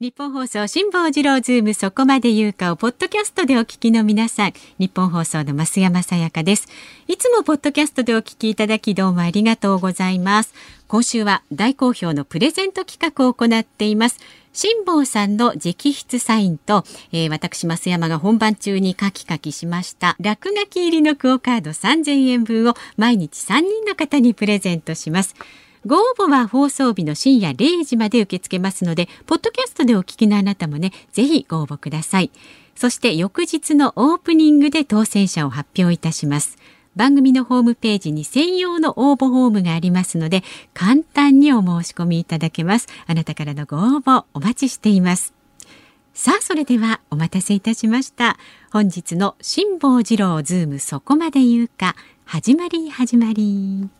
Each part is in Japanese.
ニッポン放送辛坊治郎ズームそこまで言うかをポッドキャストでお聞きの皆さんニッポン放送の増山さやかです。いつもポッドキャストでお聞きいただきどうもありがとうございます。今週は大好評のプレゼント企画を行っています。辛坊さんの直筆サインと、えー、私増山が本番中にカキカキしました。落書き入りのクオカード3000円分を毎日3人の方にプレゼントします。ご応募は放送日の深夜0時まで受け付けますので、ポッドキャストでお聞きのあなたもね、ぜひご応募ください。そして翌日のオープニングで当選者を発表いたします。番組のホームページに専用の応募フォームがありますので、簡単にお申し込みいただけます。あなたからのご応募お待ちしています。さあ、それではお待たせいたしました。本日の辛坊治郎ズームそこまで言うか、始まり始まり。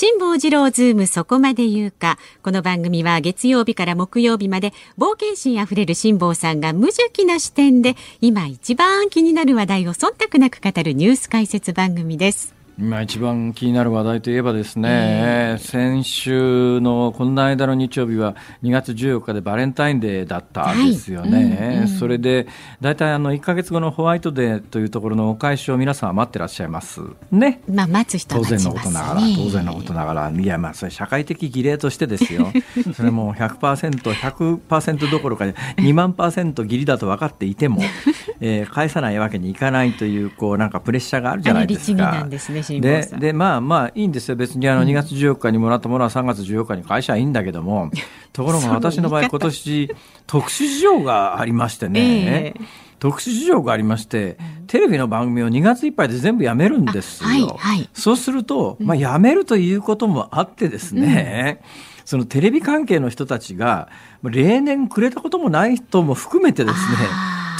辛坊治郎ズームそこまで言うか。この番組は月曜日から木曜日まで冒険心あふれる辛坊さんが無邪気な視点で今一番気になる話題を忖度なく語るニュース解説番組です。今一番気になる話題といえばですね、えー、先週のこんな間の日曜日は2月14日でバレンタインデーだったんですよね、はい。うんうん、それで大体あの1か月後のホワイトデーというところのお返しを皆さんは待ってらっしゃいます。ね、まあ、待つ人は当然のことながら当然のことながら。いやまあそれ社会的儀礼としてですよ。それも 100%100% どころか2万パーセント義理だと分かっていても、えー、返さないわけにいかないというこうなんかプレッシャーがあるじゃないですか。ででまあまあいいんですよ。別にあの2月14日にもらったものは3月14日に返しはいいんだけども、ところが私の場合今年特殊事情がありましてね、えー、特殊事情がありまして、テレビの番組を2月いっぱいで全部やめるんですよ。はいはい、そうすると、まあ、やめるということもあってですね、うん。そのテレビ関係の人たちが例年くれたこともない人も含めてですね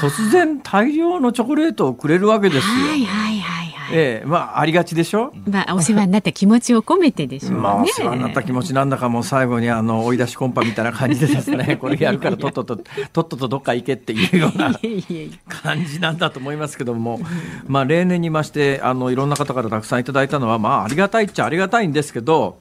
突然大量のチョコレートをくれるわけですよ。はいはいはいええまあありがちでしょ？まあお世話になった気持ちを込めてでしょうね。まあお世話になった気持ちなんだかもう最後にあの追い出しコンパみたいな感じでですね、これやるからとっとととっととどっか行けっていうような 感じなんだと思いますけども、まあ例年にましてあのいろんな方からたくさんいただいたのはまあありがたいっちゃありがたいんですけど。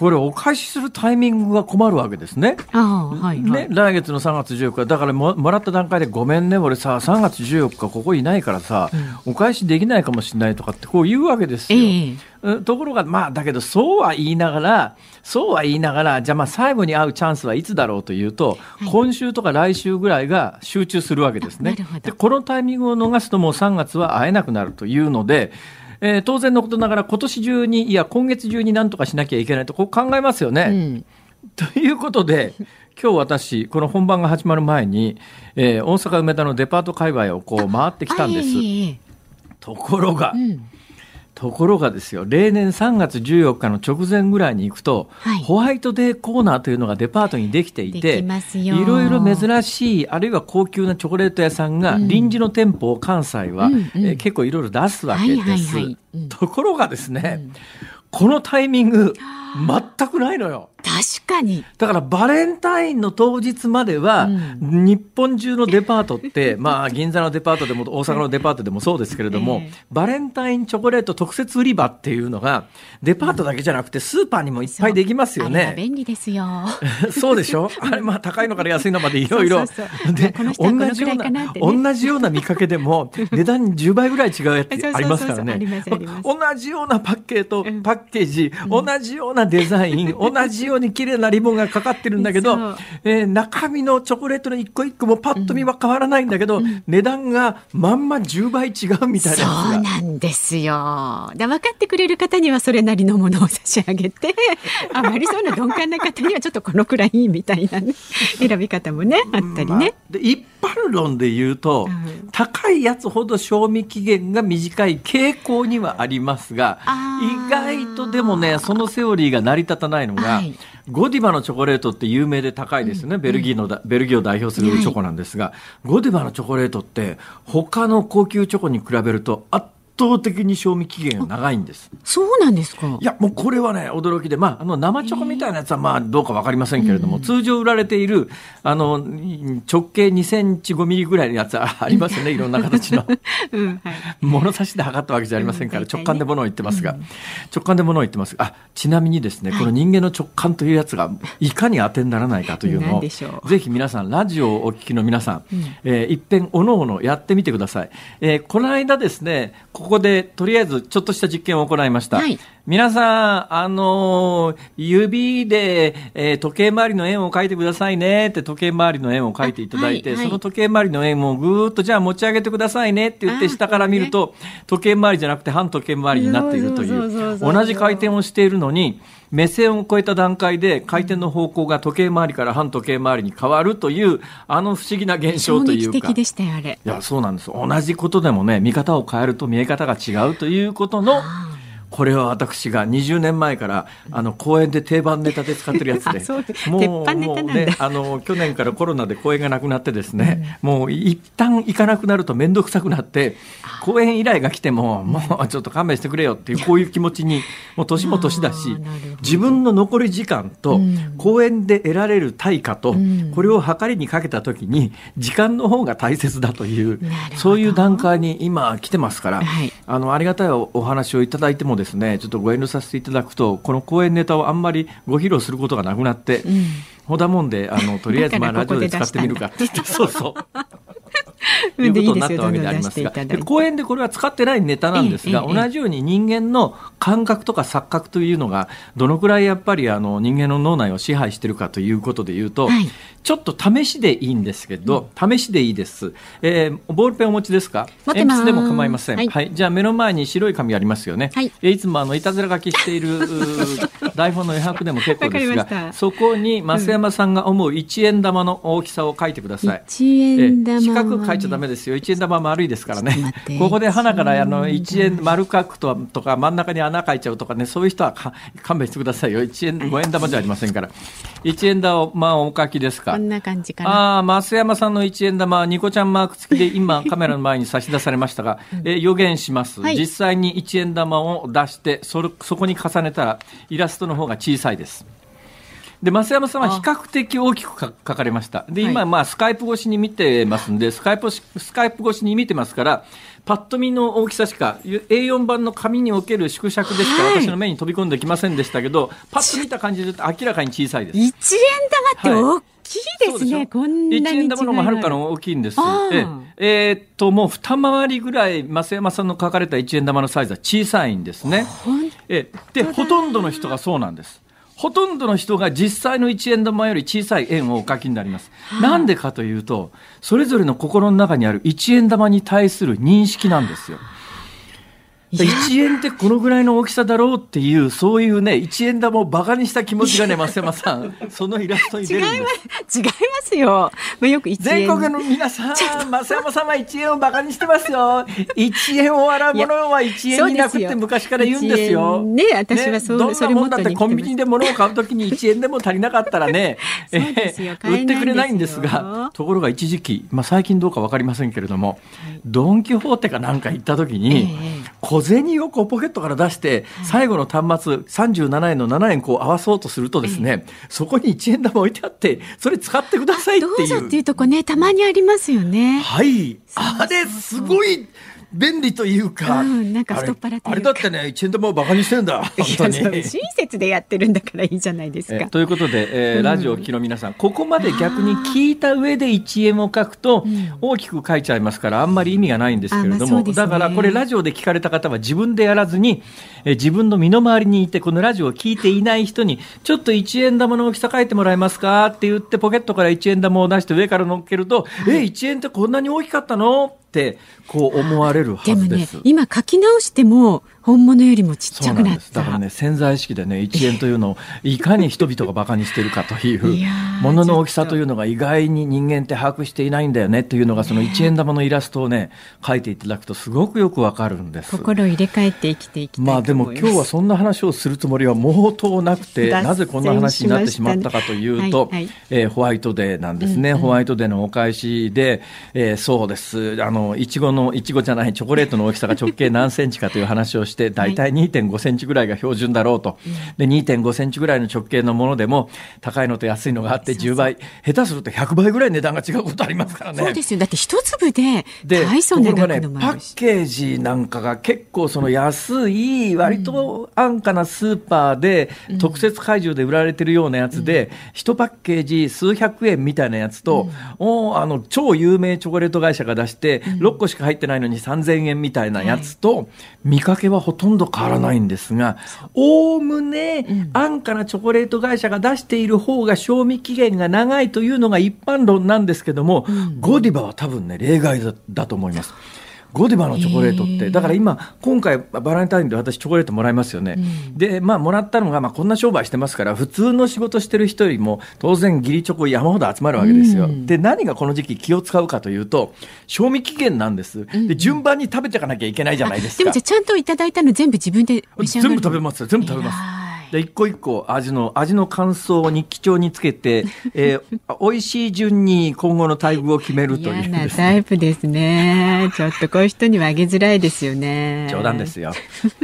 これお返しするタイミングが困るわけですね。はいはい、ね来月の3月14日だからももらった段階でごめんね俺さ3月14日ここいないからさ、うん、お返しできないかもしれないとかってこう言うわけですよ。えー、ところがまあだけどそうは言いながらそうは言いながらじゃあまあ最後に会うチャンスはいつだろうというと、はい、今週とか来週ぐらいが集中するわけですね。でこのタイミングを逃すともう3月は会えなくなるというので。えー、当然のことながら今年中にいや今月中になんとかしなきゃいけないとこう考えますよね。うん、ということで今日私この本番が始まる前に、えー、大阪梅田のデパート界隈をこう回ってきたんです。ところが、うんところがですよ例年3月14日の直前ぐらいに行くと、はい、ホワイトデーコーナーというのがデパートにできていていろいろ珍しいあるいは高級なチョコレート屋さんが、臨時の店舗を関西は、うんうん、えー、結構いろいろ出すわけです。ところがですね、うん。このタイミング、全くないのよ。確かに。だからバレンタインの当日までは、うん、日本中のデパートって、まあ銀座のデパートでも大阪のデパートでもそうですけれども、えー、バレンタインチョコレート特設売り場っていうのが、デパートだけじゃなくてスーパーにもいっぱいできますよね。便利ですよ。そうでしょ？あれまあ高いのから安いのまでいろいろ。で、同じような、ね、同じような見かけでも、値段10倍ぐらい違うやつありますからね。同じようなパッケート、パッケージ、同じようなデザイン、同じように綺麗なリボンがかかってるんだけど、えー、中身のチョコレートの一個一個もパッと見は変わらないんだけど、うん、値段がまんま10倍違うみたいなそうなんですよ。で分かってくれる方にはそれなりのものを差し上げて、あまりそうな鈍感な方にはちょっとこのくらいみたいな、ね、選び方もねあったりね。まあ、で一般論で言うと、うん、高いやつほど賞味期限が短い傾向にはありますが意外とでもねそのセオリーが成り立たないのが、はい、ゴディバのチョコレートって有名で高いですよね、うん、ベルギーのだベルギーを代表するチョコなんですが、はい、ゴディバのチョコレートって他の高級チョコに比べると圧倒的に賞味期限が長いんです。そうなんですか？いや、もうこれはね、驚きで、まあ、あの、生チョコみたいなやつは、まあ、どうかわかりませんけれども、通常売られている、あの、直径2センチ5ミリぐらいのやつありますよね、いろんな形の。うんはい、物差しで測ったわけじゃありませんから、直感で物を言ってますが、直感で物を言ってます。が、あ、ちなみにですね、この人間の直感というやつが、いかに当てにならないかというのを、ぜひ皆さん、ラジオをお聞きの皆さん、えー、一遍おのおのやってみてください。えー、この間ですね、ここでとりあえずちょっとした実験を行いました。はい、皆さん、あのー、指で、えー、時計回りの円を書いてくださいねって時計回りの円を書いていただいて、はいはい、その時計回りの円をぐーっとじゃあ持ち上げてくださいねって言って下から見ると、時計回りじゃなくて反時計回りになっているという、同じ回転をしているのに、目線を超えた段階で回転の方向が時計回りから反時計回りに変わるというあの不思議な現象というか。的でしたよあれ。いやそうなんです。同じことでもね見方を変えると見え方が違うということのこれは私が20年前からあの公園で定番ネタで使ってるやつで。もうもうねあの去年からコロナで公園がなくなってですね、うん、もう一旦行かなくなると面倒くさくなって公園依頼が来てももうちょっと勘弁してくれよっていうこういう気持ちにもう年も年だし自分の残り時間と公園で得られる対価とこれを測りにかけた時に時間の方が大切だというそういう段階に今来てますから、はい、あのありがたいお話をいただいてもですねちょっとご遠慮させていただくとこの講演ネタをあんまりご披露することがなくなって、うん、ほだもんであのとりあえずまあラジオで使ってみるかってってそうそう。いうことになったわけでありますが、で公演でこれは使ってないネタなんですが、同じように人間の感覚とか錯覚というのが、どのくらいやっぱりあの人間の脳内を支配しているかということでいうと、はい、ちょっと試しでいいんですけど、うん、試しでいいです、えー。ボールペンお持ちですか？鉛筆でも構いません、はい、はい。じゃあ目の前に白い紙ありますよね。はい、いつもあのいたずら書きしている 台本の余白でも結構ですが、そこに増山さんが思う一円玉の大きさを書いてください。一円玉、四角書いちゃダメですよ。一円玉丸いですからね。ここで花からあの一円丸書くととか真ん中に穴書いちゃうとかね、そういう人は勘弁してくださいよ。一円五円玉じゃありませんから。一円玉お書きですか。こんな感じかな。ああ、増山さんの一円玉、ニコちゃんマーク付きで今 カメラの前に差し出されましたが、うん、え予言します、はい、実際に一円玉を出して、それ、そこに重ねたら、イラストの方が小さいです。で増山さんは比較的大きく書かれました。で、今、まあ、スカイプ越しに見てますんで、スカイプ、スカイプ越しに見てますから、パッと見の大きさしか、A4 版の紙における縮尺でしか私の目に飛び込んできませんでしたけど、パッと見た感じで明らかに小さいです。一円玉って大きいですね、はい、こんなに。一円玉のもはるかの大きいんです。ええー、っと、もう二回りぐらい、増山さんの書かれた一円玉のサイズは小さいんですね。えで、ほとんどの人がそうなんです。ほとんどの人が実際の1円玉より小さい円をお書きになります。なんでかというと、それぞれの心の中にある1円玉に対する認識なんですよ。1円ってこのぐらいの大きさだろうっていう、そういうね、1円玉をバカにした気持ちがね、増山さん、そのイラストに出るんです。違いますよ。まあ、よく1円。全国の皆さん、増山さんは1円をバカにしてますよ。1円を洗うものは1円になくって昔から言うんですよ。ね、私はそう、ね、どんなもんだってコンビニで物を買うときに1円でも足りなかったらね、えー、売ってくれないんですが、ところが一時期、まあ最近どうかわかりませんけれども、ドン・キホーテかなんか行ったときに、えー小銭をこうポケットから出して、最後の端末37円の7円こう合わそうとするとですね、そこに1円玉置いてあって、それ使ってくださいっていう。どうぞっていうとこね、たまにありますよね。はい。あれ、すごい。便利というか、うん、なんか太っ腹あれだってね一円玉をバカにしてんだ 本当に。親切でやってるんだからいいじゃないですか。ということで、えー、ラジオを聞きの皆さん、ここまで逆に聞いた上で1円を書くと大きく書いちゃいますからあんまり意味がないんですけれども、まあね、だからこれラジオで聞かれた方は自分でやらずに、えー、自分の身の回りにいてこのラジオを聞いていない人にちょっと1円玉の大きさ書いてもらえますかって言ってポケットから1円玉を出して上から乗っけると、えー、1円ってこんなに大きかったの？ってこう思われるはずです。でもね、今書き直しても本物よりもちっちゃくなった。だからね潜在意識でね1円というのをいかに人々がバカにしてるかという ものの大きさというのが意外に人間って把握していないんだよねというのがその1円玉のイラストをね書いていただくとすごくよくわかるんです。心を入れ替えて生きていきたいまあでも今日はそんな話をするつもりは毛頭なくてなぜこんな話になってしまったかというと、はいはい、えー、ホワイトデーなんですね、うんうん、ホワイトデーのお返しで、えー、そうです。あののいちごのいちごじゃないチョコレートの大きさが直径何センチかという話をして大体2.5センチぐらいが標準だろうと、で2.5センチぐらいの直径のものでも高いのと安いのがあって10倍。下手すると100倍ぐらい値段が違うことありますからね。そうですよ。だって一粒で大層値段ね、パッケージなんかが結構その安い割と安価なスーパーで特設会場で売られてるようなやつで、1パッケージ数百円みたいなやつと、おあの超有名チョコレート会社が出して6個しか入ってないのに3000円みたいなやつと、見かけはほとんど変わらないんですがおおむね安価なチョコレート会社が出している方が賞味期限が長いというのが一般論なんですけども、ゴディバは多分ね例外だだと思います。ゴディバのチョコレートって、だから今、今回、バレンタインで私、チョコレートもらいますよね。うん、で、まあ、もらったのが、まあ、こんな商売してますから、普通の仕事してる人よりも、当然、義理チョコ山ほど集まるわけですよ。うん、で、何がこの時期気を使うかというと、賞味期限なんです。で、順番に食べていかなきゃいけないじゃないですか。でも、じゃちゃんといただいたの全部自分で全部食べますよ。全部食べます。で一個一個味の味の感想を日記帳につけて、えー、美味しい順に今後の待遇を決めるという、ね、嫌なタイプですね。ちょっとこういう人にはあげづらいですよね。冗談ですよ。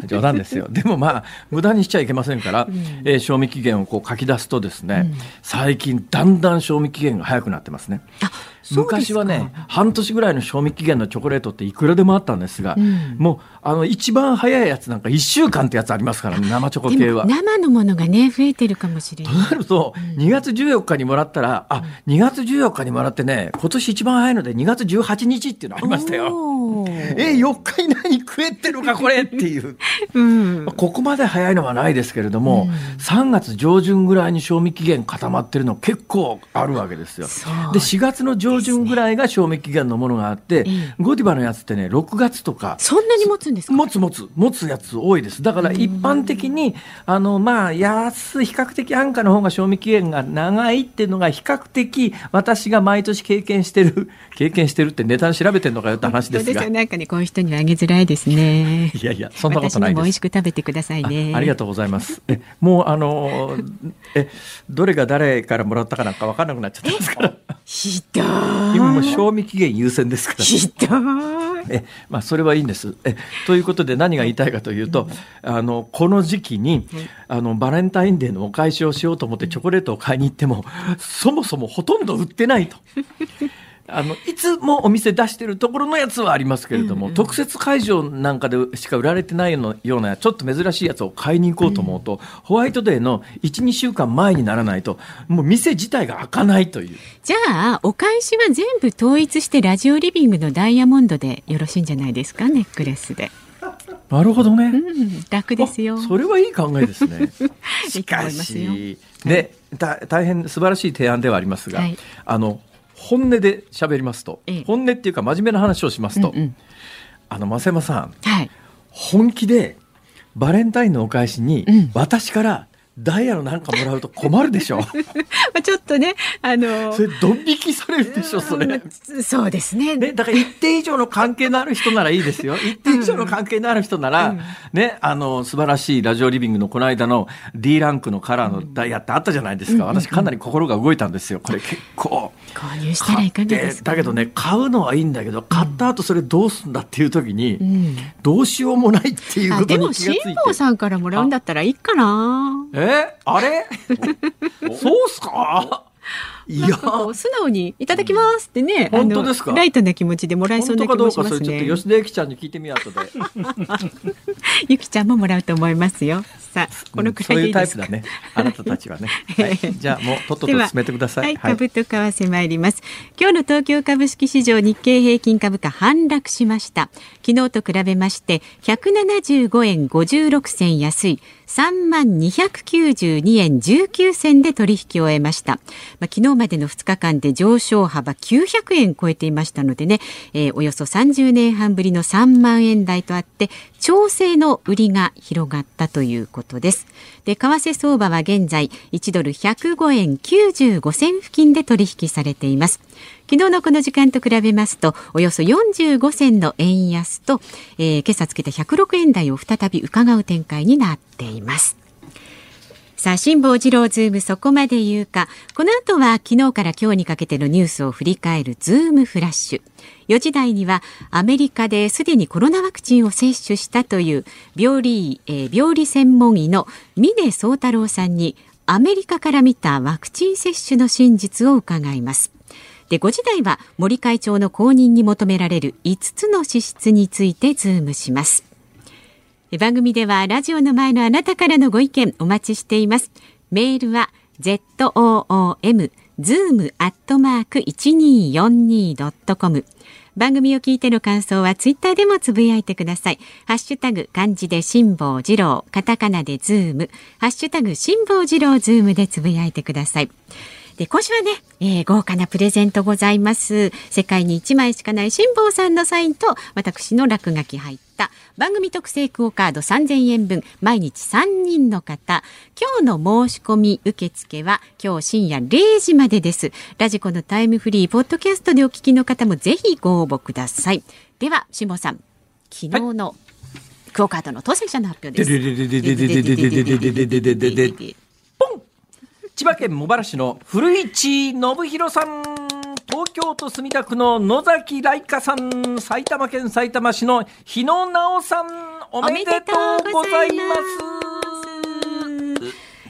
冗談ですよ。でもまあ無駄にしちゃいけませんから、うん、えー、賞味期限をこう書き出すとですね、うん、最近だんだん賞味期限が早くなってますね。あ昔はね半年ぐらいの賞味期限のチョコレートっていくらでもあったんですが、うん、もうあの一番早いやつなんか1週間ってやつありますからね生チョコ系は。生のものがね増えてるかもしれない。となると、う。ん、2月14日にもらったらあ2月14日にもらってね今年一番早いので2月18日っていうのありましたよ。え4日以内に食えってるかこれっていう、うん、ここまで早いのはないですけれども、うん、3月上旬ぐらいに賞味期限固まってるの結構あるわけですよ。で4月の上旬ぐらいが賞味期限のものがあって、ね、ゴディバのやつってね6月とか。そんなに持つんですか？持つ持つ。持つやつ多いです。だから一般的にあのまあ安比較的安価の方が賞味期限が長いっていうのが比較的私が毎年経験してる 経験してるってネタ調べてるのかよって話ですが。なんかねこういう人にはあげづらいですね。いやいやそんなことないです。美味しく食べてくださいね。ありがとうございます。えもうあのえどれが誰からもらったかなんか分からなくなっちゃってますから。ひどい今も賞味期限優先ですから。ひどい。えまあそれはいいんです。えということで何が言いたいかというと、あのこの時期にあのバレンタインデーのお返しをしようと思ってチョコレートを買いに行ってもそもそもほとんど売ってないと。あのいつもお店出してるところのやつはありますけれども、うんうん、特設会場なんかでしか売られてないのようなちょっと珍しいやつを買いに行こうと思うと、うん、ホワイトデーの12週間前にならないともう店自体が開かないという。じゃあお返しは全部統一してラジオリビングのダイヤモンドでよろしいんじゃないですかネックレスで。なるほどね、うん、楽ですよ。それはいい考えですね。しかしね大変素晴らしい提案ではありますが、はい、あの本音で喋りますと、ええ、本音っていうか真面目な話をしますと、うんうん、あの増山さん、はい、本気でバレンタインのお返しに、私からダイヤのなんかもらうと困るでしょ ちょっとね、あのー、それドン引きされるでしょ、それ。そうですね。ね、だから一定以上の関係のある人ならいいですよ。一定以上の関係のある人なら、うん、ね、あの、素晴らしいラジオリビングのこの間の D ランクのカラーのダイヤってあったじゃないですか。私かなり心が動いたんですよ。これ結構。購入したらいかがですか？だけどね、買うのはいいんだけど、買った後それどうすんだっていう時に、うん、どうしようもないっていうことに気がついて。でも、辛坊さんからもらうんだったらいいかな。え？あれ？そうっすか？いや素直にいただきますってね、本当ですか？ライトな気持ちでもらえそうな気もしますね。ちょっと吉田ゆきちゃんに聞いてみようとで。ゆきちゃんももらうと思いますよ。さあ、このくらいでいいですか、うん、そういうタイプだね。あなたたちはね。はい、じゃあもうとっとと進めてください。はい、株と為替参ります。今日の東京株式市場日経平均株価反落しました。昨日と比べまして175円56銭安い3万292円19銭で取引を終えました。まあ、昨日までの2日間で上昇幅900円超えていましたのでね、えー、およそ30年半ぶりの3万円台とあって調整の売りが広がったということです。で、為替相場は現在1ドル105円95銭付近で取引されています。昨日のこの時間と比べますとおよそ45銭の円安と、えー、今朝つけた106円台を再び伺う展開になっています。さあ、辛坊治郎ズームそこまで言うか。この後は昨日から今日にかけてのニュースを振り返るズームフラッシュ。4時台にはアメリカですでにコロナワクチンを接種したという病理,、えー、病理専門医の峰宗太郎さんにアメリカから見たワクチン接種の真実を伺います。で5時台は森会長の後任に求められる5つの資質についてズームします番組ではラジオの前のあなたからのご意見お待ちしていますメールは zoom zoom アットマーク 1242.com 番組を聞いての感想はツイッターでもつぶやいてください。ハッシュタグ漢字で辛坊治郎、カタカナでズーム、ハッシュタグ辛坊治郎ズームでつぶやいてください。で、今週はね、えー、豪華なプレゼントございます。世界に1枚しかない辛坊さんのサインと、私の落書き入った番組特製クオカード3000円分、毎日3人の方。今日の申し込み受付は、今日深夜0時までです。ラジコのタイムフリー、ポッドキャストでお聞きの方もぜひご応募ください。では、辛坊さん、昨日の、クオカードの当選者の発表です。千葉県茂原市の古市信弘さん東京都墨田区の野崎来香さん埼玉県さいたま市の日野直さんおめでとうございます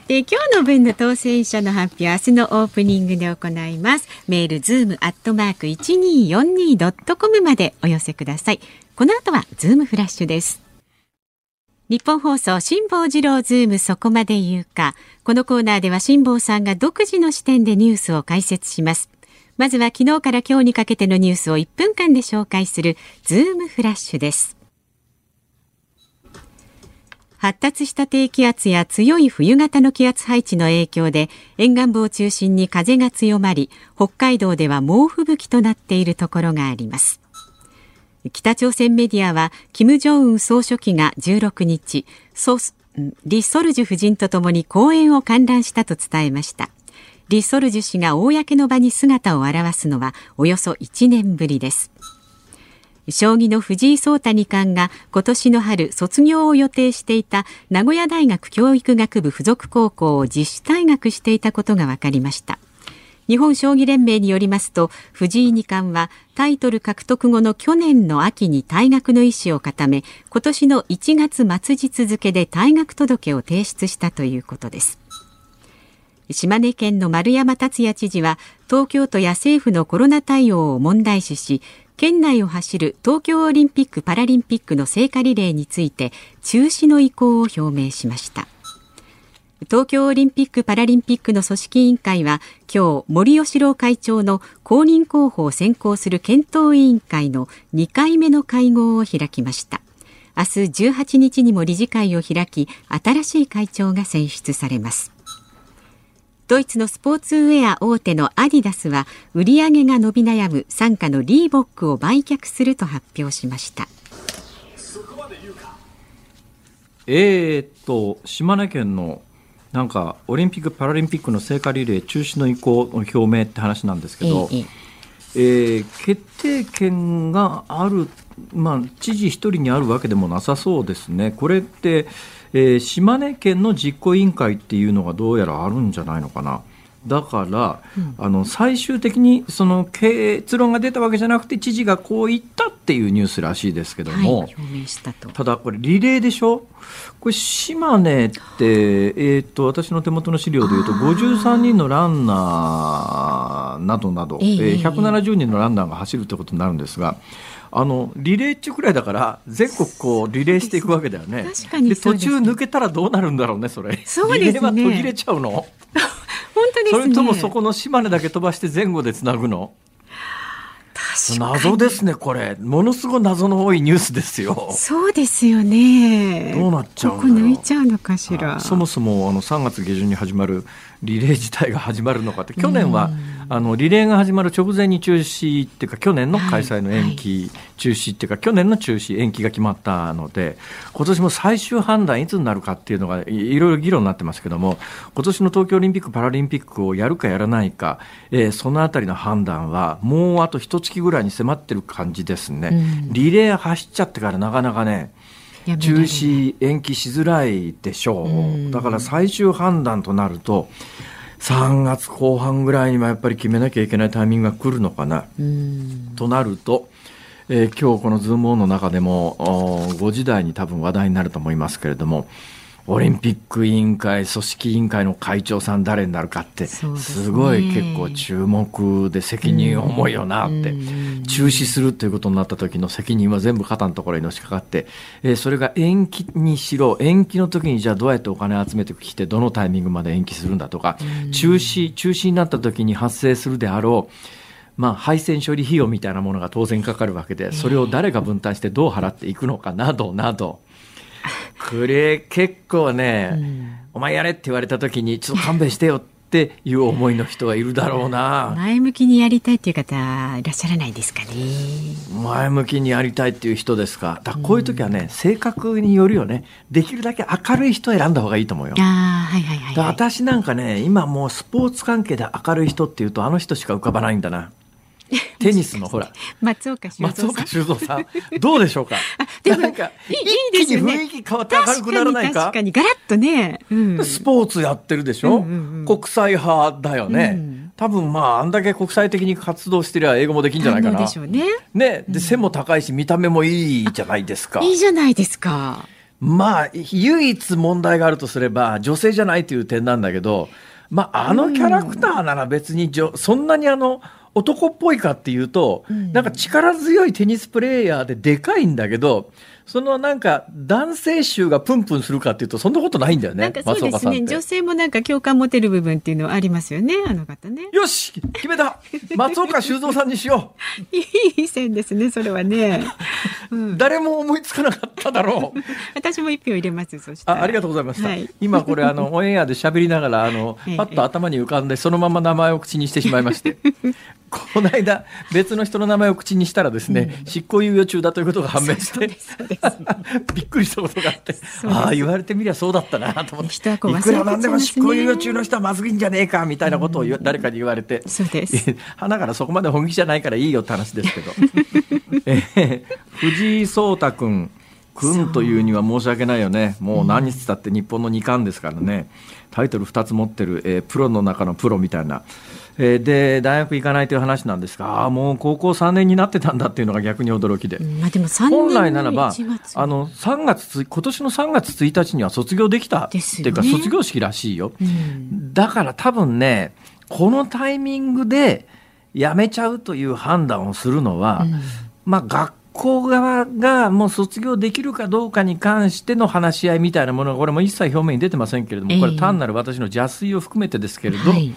で今日の分の当選者の発表明日のオープニングで行いますメールズームアットマーク 1242.com までお寄せくださいこの後はズームフラッシュですニッポン放送辛坊治郎ズームそこまで言うか。このコーナーでは辛坊さんが独自の視点でニュースを解説します。まずは昨日から今日にかけてのニュースを1分間で紹介するズームフラッシュです。発達した低気圧や強い冬型の気圧配置の影響で沿岸部を中心に風が強まり北海道では猛吹雪となっているところがあります北朝鮮メディアは金正恩総書記が16日ソリ・ソルジュ夫人とともに講演を観覧したと伝えましたリ・ソルジュ氏が公の場に姿を現すのはおよそ1年ぶりです。将棋の藤井聡太二冠が今年の春卒業を予定していた名古屋大学教育学部附属高校を自主退学していたことが分かりました。日本将棋連盟によりますと藤井二冠はタイトル獲得後の去年の秋に退学の意思を固め今年の1月末日付で退学届を提出したということです。島根県の丸山達也知事は東京都や政府のコロナ対応を問題視し県内を走る東京オリンピック・パラリンピックの聖火リレーについて中止の意向を表明しました。東京オリンピック・パラリンピックの組織委員会は今日森喜朗会長の公認候補を選考する検討委員会の2回目の会合を開きました。明日18日にも理事会を開き新しい会長が選出されます。ドイツのスポーツウェア大手のアディダスは売上が伸び悩む傘下のリーボックを売却すると発表しました。えー、っと島根県のなんかオリンピック・パラリンピックの聖火リレー中止の意向の表明って話なんですけど、えええー、決定権がある、まあ、知事1人にあるわけでもなさそうですね、これって、えー、島根県の実行委員会っていうのがどうやらあるんじゃないのかな。だから、うん、あの最終的にその結論が出たわけじゃなくて知事がこう言ったっていうニュースらしいですけども、はい、たただこれリレーでしょ？これ島根って、えーと、私の手元の資料でいうと53人のランナーなどなど、えー、170人のランナーが走るということになるんですが。あのリレー中くらいだから全国こうリレーしていくわけだよね。確かに、ね、途中抜けたらどうなるんだろうねそれ。そうですね。リレーは途切れちゃうの？本当です、ね、それともそこの島根だけ飛ばして前後でつなぐの？謎ですねこれものすごい謎の多いニュースですよそうですよねどうなっちゃうここ抜いちゃうのかしらそもそもあの3月下旬に始まるリレー自体が始まるのかって去年はあのリレーが始まる直前に中止っていうか去年の開催の延期、中止っていうか去年の中止延期が決まったので今年も最終判断いつになるかっていうのがいろいろ議論になってますけども今年の東京オリンピック・パラリンピックをやるかやらないか、えー、そのあたりの判断はもうあと一月ぐらいに迫ってる感じですね。リレー走っちゃってからなかなかね中止延期しづらいでしょう、だから最終判断となると3月後半ぐらいにはやっぱり決めなきゃいけないタイミングが来るのかな。となると、えー、今日このズームオンの中でも5時台に多分話題になると思いますけれども、オリンピック委員会、組織委員会の会長さん誰になるかって、すごい結構注目で責任重いよなって、中止するということになった時の責任は全部肩のところにのしかかって、えー、それが延期にしろ、延期の時にじゃあどうやってお金集めてきて、どのタイミングまで延期するんだとか、中止、中止になった時に発生するであろう、まあ、配線処理費用みたいなものが当然かかるわけで、それを誰が分担してどう払っていくのかなどなど、これ結構ね、うん、お前やれって言われた時にちょっと勘弁してよっていう思いの人はいるだろうな。前向きにやりたいっていう方いらっしゃらないですかね？前向きにやりたいっていう人ですか。だこういう時はね、うん、性格によるよね。できるだけ明るい人を選んだ方がいいと思うよ。あ、はいはいはい、はい、私なんかね今もうスポーツ関係で明るい人っていうとあの人しか浮かばないんだな テニスのほら。松岡修造さん。松岡修造さん。どうでしょうか？でもなんかいいですね。雰囲気変わって明るくならないか。確かにガラッとね、うん、スポーツやってるでしょ、うんうんうん、国際派だよね、うん、多分まああんだけ国際的に活動してりゃ英語もできんじゃないかな。でしょうね。ね。で背も高いし見た目もいいじゃないですか。いいじゃないですか。まあ唯一問題があるとすれば女性じゃないという点なんだけどまあ、あのキャラクターなら別にじょ、そんなにあの男っぽいかっていうと、うん、なんか力強いテニスプレーヤーででかいんだけど、そのなんか男性臭がプンプンするかっていうとそんなことないんだよね。なんかそうですね。女性もなんか共感持てる部分っていうのはありますよね。あの方ね。よし決めた松岡修造さんにしよう。いい線ですね。それはね。うん、誰も思いつかなかっただろう。私も一票入れます。そあありがとうございました。はい、今これあのオンエアで喋りながらあのパッと頭に浮かんでそのまま名前を口にしてしまいまして。この間別の人の名前を口にしたらですね、うん、執行猶予中だということが判明して びっくりしたことがあってああ言われてみりゃそうだったなと思って、いくらなんでも執行猶予中の人はまずいんじゃねえかみたいなことを誰かに言われて、そうです。花からそこまで本気じゃないからいいよって話ですけど、えー、藤井聡太君君というには申し訳ないよね。もう何日だって日本の二冠ですからね。タイトル2つ持ってる、えー、プロの中のプロみたいな。えー、で大学行かないという話なんですがあもう高校3年になってたんだっていうのが逆に驚きで,、まあ、でも本来ならばあの3月今年の3月1日には卒業できた。っていうか、卒業式らしいよ、うん、だから多分ねこのタイミングで辞めちゃうという判断をするのは、うん、まあ学校側がもう卒業できるかどうかに関しての話し合いみたいなものがこれも一切表面に出てませんけれども、これ単なる私の邪推を含めてですけれど、はい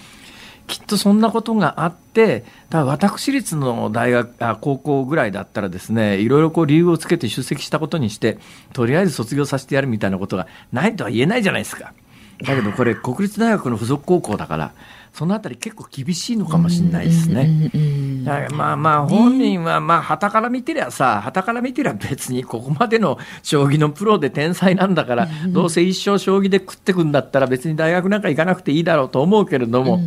きっとそんなことがあって、だ私立の大学あ高校ぐらいだったらですね、いろいろこう理由をつけて出席したことにして、とりあえず卒業させてやるみたいなことがないとは言えないじゃないですか。だけどこれ国立大学の附属高校だから、そのあたり結構厳しいのかもしれないですね。まあまあ本人はまあ旗から見てりゃさ、旗から見てりゃ別にここまでの将棋のプロで天才なんだから、どうせ一生将棋で食ってくんだったら別に大学なんか行かなくていいだろうと思うけれども、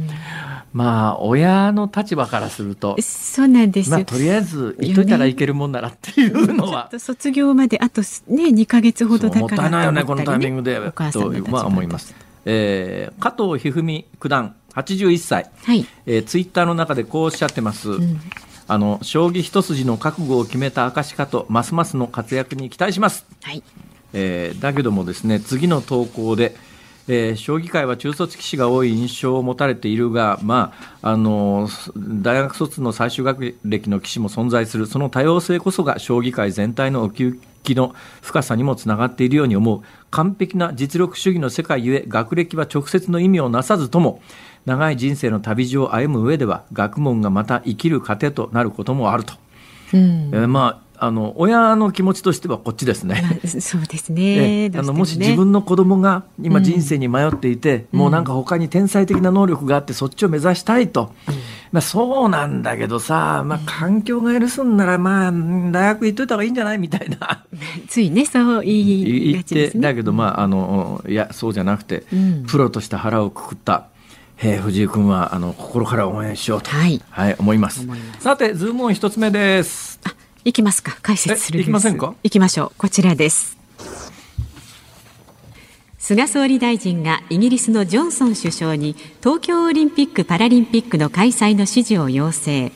まあ親の立場からするとそうなんですまあ、とりあえず行っといたらいけるもんならっていうのは、卒業まであとね2か月ほどだからもったいないよねこのタイミングでとは思います。えー、加藤一二三九段81歳、はい。えー、ツイッターの中でこうおっしゃってます。うん。あの将棋一筋の覚悟を決めた証かとますますの活躍に期待します、はい。えー、だけどもですね次の投稿で、えー、将棋界は中卒棋士が多い印象を持たれているが、まあ、あの大学卒の最終学歴の棋士も存在するその多様性こそが将棋界全体の奥行きの深さにもつながっているように思う。完璧な実力主義の世界ゆえ学歴は直接の意味をなさずとも長い人生の旅路を歩む上では学問がまた生きる糧となることもあると。うん、えー、まああの親の気持ちとしてはこっちですね。そうですね。あのもし自分の子供が今人生に迷っていて、うん、もうなんか他に天才的な能力があってそっちを目指したいと。うん、まあそうなんだけどさ、まあ環境が許すんならまあ大学行っといた方がいいんじゃない？みたいな。ついねそう言いがちです、ね、だけどまああのいやそうじゃなくて、うん、プロとして腹をくくった。えー、藤井君はあの心から応援しようと、はい、はい、思います。さてズームオン一つ目です。いきますか。解説するいきませんか？いきましょう。こちらです。菅総理大臣がイギリスのジョンソン首相に東京オリンピック・パラリンピックの開催の支持を要請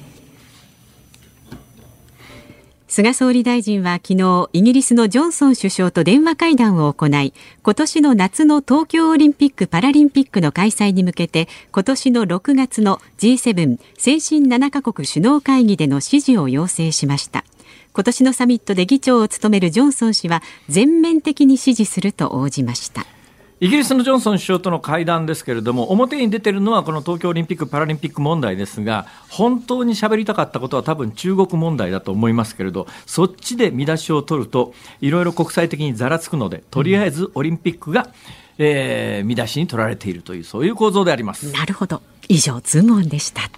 菅総理大臣は昨日イギリスのジョンソン首相と電話会談を行い今年の夏の東京オリンピック・パラリンピックの開催に向けて今年の6月の G7 先進7カ国首脳会議での支持を要請しました。今年のサミットで議長を務めるジョンソン氏は全面的に支持すると応じました。イギリスのジョンソン首相との会談ですけれども、表に出てるのはこの東京オリンピック・パラリンピック問題ですが、本当に喋りたかったことは多分中国問題だと思いますけれど、そっちで見出しを取ると、いろいろ国際的にざらつくので、とりあえずオリンピックが、うん、えー、見出しに取られているという、そういう構造であります。なるほど。以上、ズームオンでした。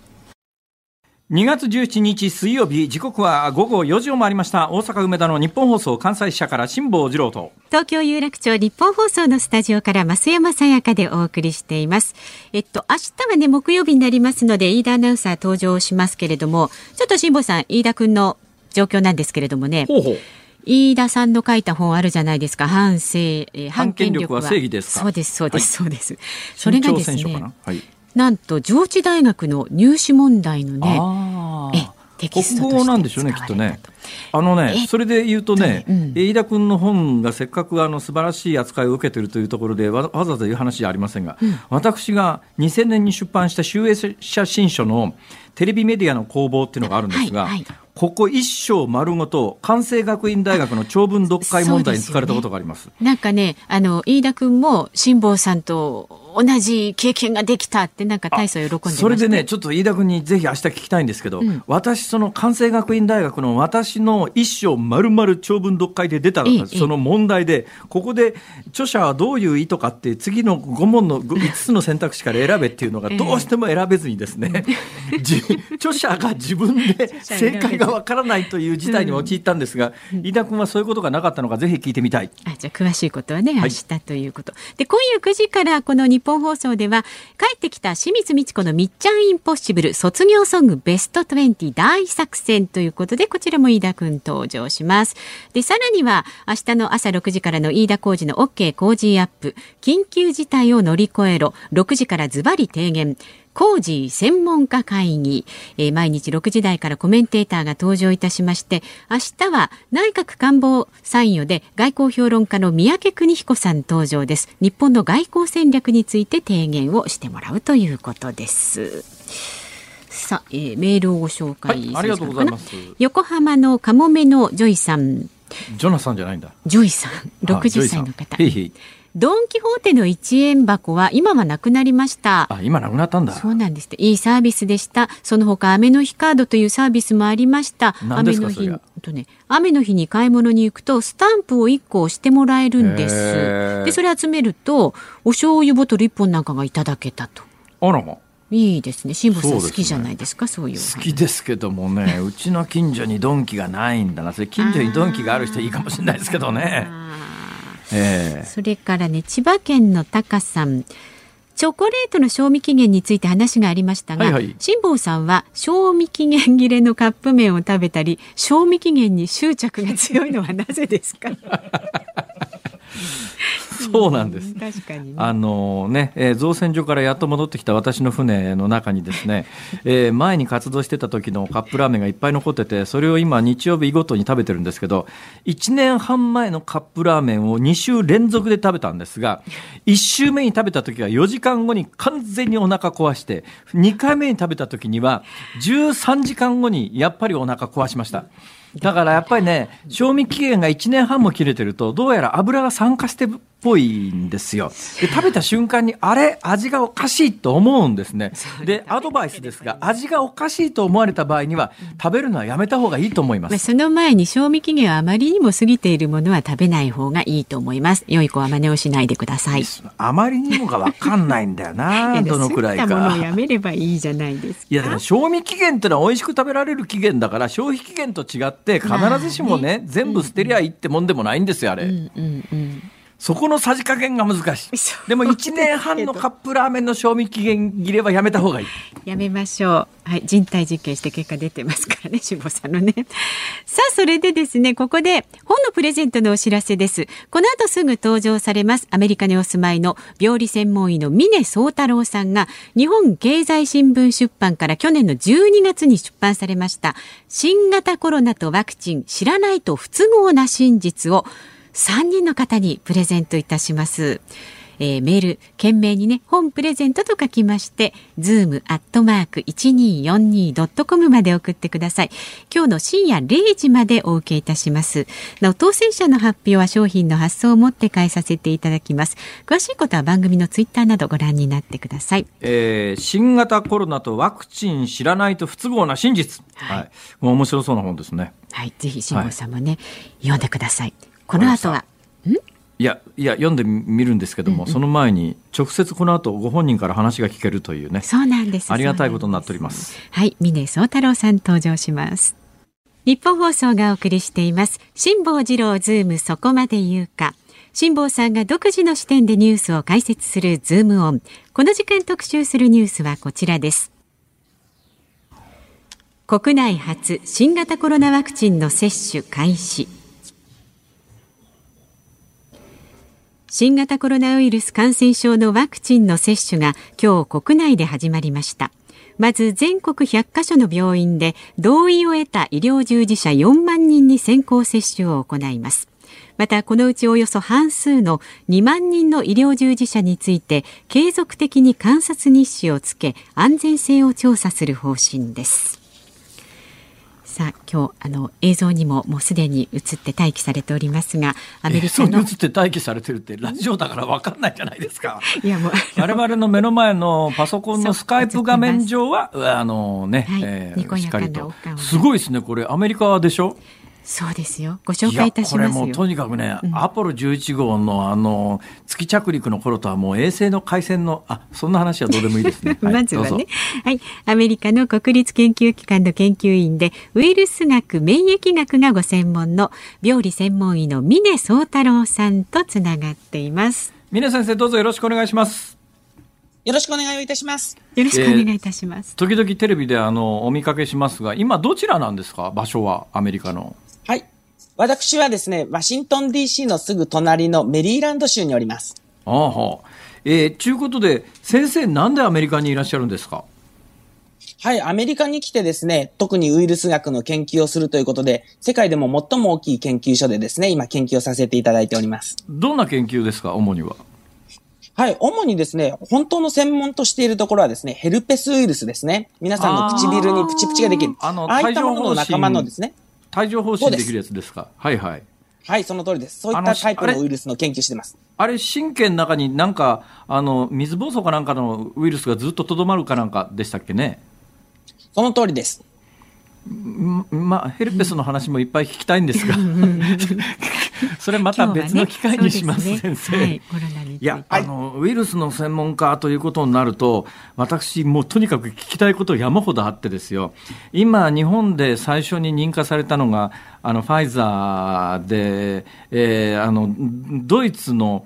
2月17日水曜日時刻は午後4時を回りました。大阪梅田の日本放送関西支社から辛坊治郎と。東京有楽町日本放送のスタジオから増山さやかでお送りしています。えっと明日はね木曜日になりますので飯田アナウンサー登場しますけれどもちょっと辛坊さん飯田君の状況なんですけれどもね。ほうほう。飯田さんの書いた本あるじゃないですか。反正、えー、反権力は正義ですそうですそうです、はい、そうです。それがですね、はいなんと上智大学の入試問題のね国語なんでしょうねきっとね。あのねそれで言うとね、うん、飯田君の本がせっかくあの素晴らしい扱いを受けているというところでわざわざ言う話じゃありませんが、うん、私が2000年に出版した集英写真書のテレビメディアの攻防っていうのがあるんですが、はいはい。ここ一章丸ごと関西学院大学の長文読解問題に使れたことがあります。すね、なんかね、あの飯田君も辛坊さんと同じ経験ができたってなんか大層喜んで、ね、それでねちょっと飯田君にぜひ明日聞きたいんですけど、うん、私その関西学院大学の私の一章丸々長文読解で出たその問題でここで著者はどういう意図かって次の5問の5 つの選択肢から選べっていうのがどうしても選べずにですね、著者が自分で 正解がわからないという事態に陥ったんですが、飯田君はそういうことがなかったのかぜひ聞いてみたい。あじゃあ詳しいことはね明日ということ、はい、で今夜9時からこの日本放送では帰ってきた清水美智子のみっちゃんインポッシブル卒業ソングベスト20大作戦ということでこちらも飯田君登場します。でさらには明日の朝6時からの飯田浩二の OK 工事アップ。緊急事態を乗り越えろ。6時からズバリ提言。工事専門家会議、えー、毎日6時台からコメンテーターが登場いたしまして明日は内閣官房参与で外交評論家の宮家邦彦さん登場です。日本の外交戦略について提言をしてもらうということです。さあ、えー、メールをご紹介、はい、ありがとうございます。横浜のかもめのジョイさん。ジョナサンじゃないんだ。ジョイさん。60歳の方ドン・キホーテの1円箱は今はなくなりました。あ、今なくなったんだ。そうなんです。いいサービスでした。その他、雨の日カードというサービスもありました。雨の日とね、雨の日に買い物に行くとスタンプを1個押してもらえるんです。で、それ集めると、お醤油ボトル1本なんかがいただけたと。あらま。いいですね。辛坊さん好きじゃないですか、そういう。好きですけどもね、うちの近所にドンキがないんだな。それ近所にドンキがある人いいかもしれないですけどね。えー、それからね千葉県のタカさん。チョコレートの賞味期限について話がありましたが、はいはい、辛坊さんは賞味期限切れのカップ麺を食べたり賞味期限に執着が強いのはなぜですか？そうなんです。確かに、ね、あのね、えー、造船所からやっと戻ってきた私の船の中にですね、えー、前に活動してた時のカップラーメンがいっぱい残ってて、それを今日曜日ごとに食べてるんですけど、1年半前のカップラーメンを2週連続で食べたんですが、1週目に食べた時は4時間後に完全にお腹壊して、2回目に食べた時には13時間後にやっぱりお腹壊しました。だからやっぱりね、賞味期限が1年半も切れてると、どうやら油が酸化してっぽいんですよ。で、食べた瞬間に、あれ？味がおかしいと思うんですね。で、アドバイスですが、味がおかしいと思われた場合には、食べるのはやめた方がいいと思います。その前に賞味期限はあまりにも過ぎているものは食べない方がいいと思います。良い子は真似をしないでください。あまりにもがわかんないんだよな、どのくらいか。ものをやめればいいじゃないですいや、でも賞味期限ってのは美味しく食べられる期限だから、消費期限と違って、必ずしもね、全部捨てりゃいいってもんでもないんですよ、あれ。うんうんうんそこのさじ加減が難しい。でも1年半のカップラーメンの賞味期限切れはやめた方がいい。やめましょう。はい、人体実験して結果出てますからね、辛坊さんのね。さあ、それでですね、ここで本のプレゼントのお知らせです。この後すぐ登場されます、アメリカにお住まいの病理専門医の峰宗太郎さんが、日本経済新聞出版から去年の12月に出版されました、新型コロナとワクチン、知らないと不都合な真実を、3人の方にプレゼントいたします。えー、メール、懸命にね、本プレゼントと書きまして、ズームアットマーク 1242.com まで送ってください。今日の深夜0時までお受けいたします。なお、当選者の発表は商品の発送をもって返させていただきます。詳しいことは番組のツイッターなどご覧になってください。えー、新型コロナとワクチン知らないと不都合な真実。はい。はい、面白そうな本ですね。はい。ぜひ、辛坊さんもね、はい、読んでください。この後は。いやいや読んでみるんですけども、うんうん、その前に直接この後ご本人から話が聞けるというね。そうなんです。ありがたいことになっております。はい峰宗太郎さん登場します。日本放送がお送りしています。辛坊治郎ズームそこまで言うか。辛坊さんが独自の視点でニュースを解説するズームオン。この時間特集するニュースはこちらです。国内初新型コロナワクチンの接種開始新型コロナウイルス感染症のワクチンの接種が今日国内で始まりました。まず全国100カ所の病院で同意を得た医療従事者4万人に先行接種を行います。またこのうちおよそ半数の2万人の医療従事者について継続的に観察日誌をつけ安全性を調査する方針です。さあ今日あの映像にももうすでに映って待機されておりますがアメリカの映って待機されてるってラジオだからわかんないじゃないですか。いやもう 我々の目の前のパソコンのスカイプ画面上は あのね、はい、えー、しっかりとすごいですねこれアメリカでしょ？そうですよ。ご紹介いたしますこれもとにかくね、うん、アポロ11号のあの月着陸の頃とはもう衛星の回線のあそんな話はどうでもいいですね。まずはね、はい、アメリカの国立研究機関の研究員でウイルス学免疫学がご専門の病理専門医の峰宗太郎さんとつながっています。峰先生どうぞよろしくお願いします。よろしくお願いいたします。よろしくお願いいたします。えー、時々テレビであのお見かけしますが、今どちらなんですか？場所はアメリカの。はい。私はですね、ワシントン DC のすぐ隣のメリーランド州におります。ああ、はあ。えー、ちゅうことで、先生なんでアメリカにいらっしゃるんですか？はい、アメリカに来てですね、特にウイルス学の研究をするということで、世界でも最も大きい研究所でですね、今研究をさせていただいております。どんな研究ですか、主には。はい、主にですね、本当の専門としているところはですね、ヘルペスウイルスですね。皆さんの唇にプチプチができる。あの、ああいったものの仲間のですね。帯状疱疹できるやつですか？はいはいはい、その通りです。そういったタイプのウイルスの研究してます。あれ、神経の中になんか、あの、水疱瘡かなんかのウイルスがずっととどまるかなんかでしたっけね？その通りです。まあ、ヘルペスの話もいっぱい聞きたいんですが それまた別の機会にします、すね、先生。はい、いや、あの、ウイルスの専門家ということになると、私、もうとにかく聞きたいこと山ほどあってですよ。今、日本で最初に認可されたのが、あの、ファイザーで、えー、あの、ドイツの、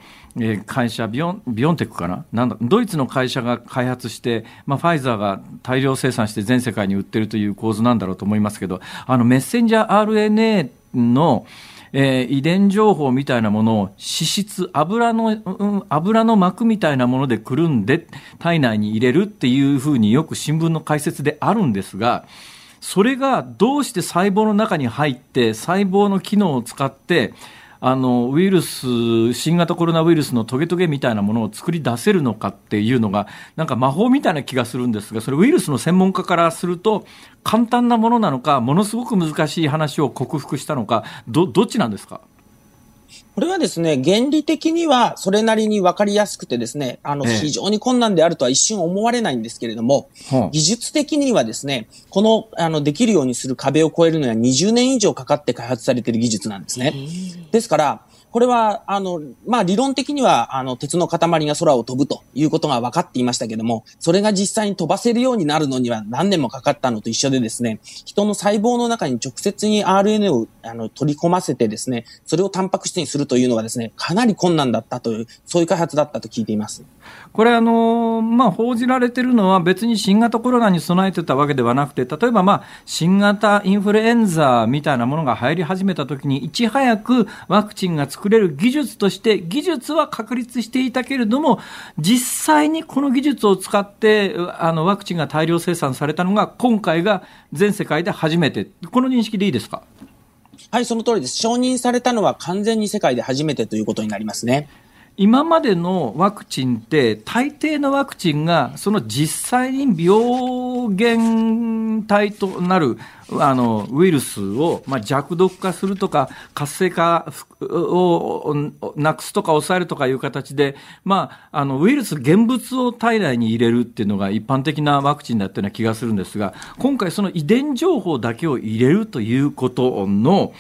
会社ビオン、ビオンテックかな？なんだ、ドイツの会社が開発して、まあ、ファイザーが大量生産して全世界に売ってるという構図なんだろうと思いますけど、あの、メッセンジャー RNA の、えー、遺伝情報みたいなものを脂質、油の、うん、油の膜みたいなものでくるんで体内に入れるっていうふうによく新聞の解説であるんですが、それがどうして細胞の中に入って細胞の機能を使ってあのウイルス、新型コロナウイルスのトゲトゲみたいなものを作り出せるのかっていうのが、なんか魔法みたいな気がするんですが、それウイルスの専門家からすると、簡単なものなのか、ものすごく難しい話を克服したのか、ど、どっちなんですか？これはですね、原理的にはそれなりにわかりやすくてですね、あの、非常に困難であるとは一瞬思われないんですけれども、技術的にはですね、この、あの、できるようにする壁を越えるのには20年以上かかって開発されている技術なんですね。ですから、これは、あの、まあ、理論的には、あの、鉄の塊が空を飛ぶということが分かっていましたけども、それが実際に飛ばせるようになるのには何年もかかったのと一緒でですね、人の細胞の中に直接に RNA をあの取り込ませてですね、それをタンパク質にするというのはですね、かなり困難だったという、そういう開発だったと聞いています。これあの、まあ、報じられてるのは別に新型コロナに備えてたわけではなくて、例えばまあ、新型インフルエンザみたいなものが入り始めた時に、いち早くワクチンが作れる技術として技術は確立していたけれども、実際にこの技術を使ってあのワクチンが大量生産されたのが今回が全世界で初めて。この認識でいいですか？はい、その通りです。承認されたのは完全に世界で初めてということになりますね。今までのワクチンって大抵のワクチンがその実際に病原体となるあのウイルスを、まあ、弱毒化するとか活性化をなくすとか抑えるとかいう形で、まあ、あのウイルス現物を体内に入れるっていうのが一般的なワクチンだったような気がするんですが今回その遺伝情報だけを入れるということの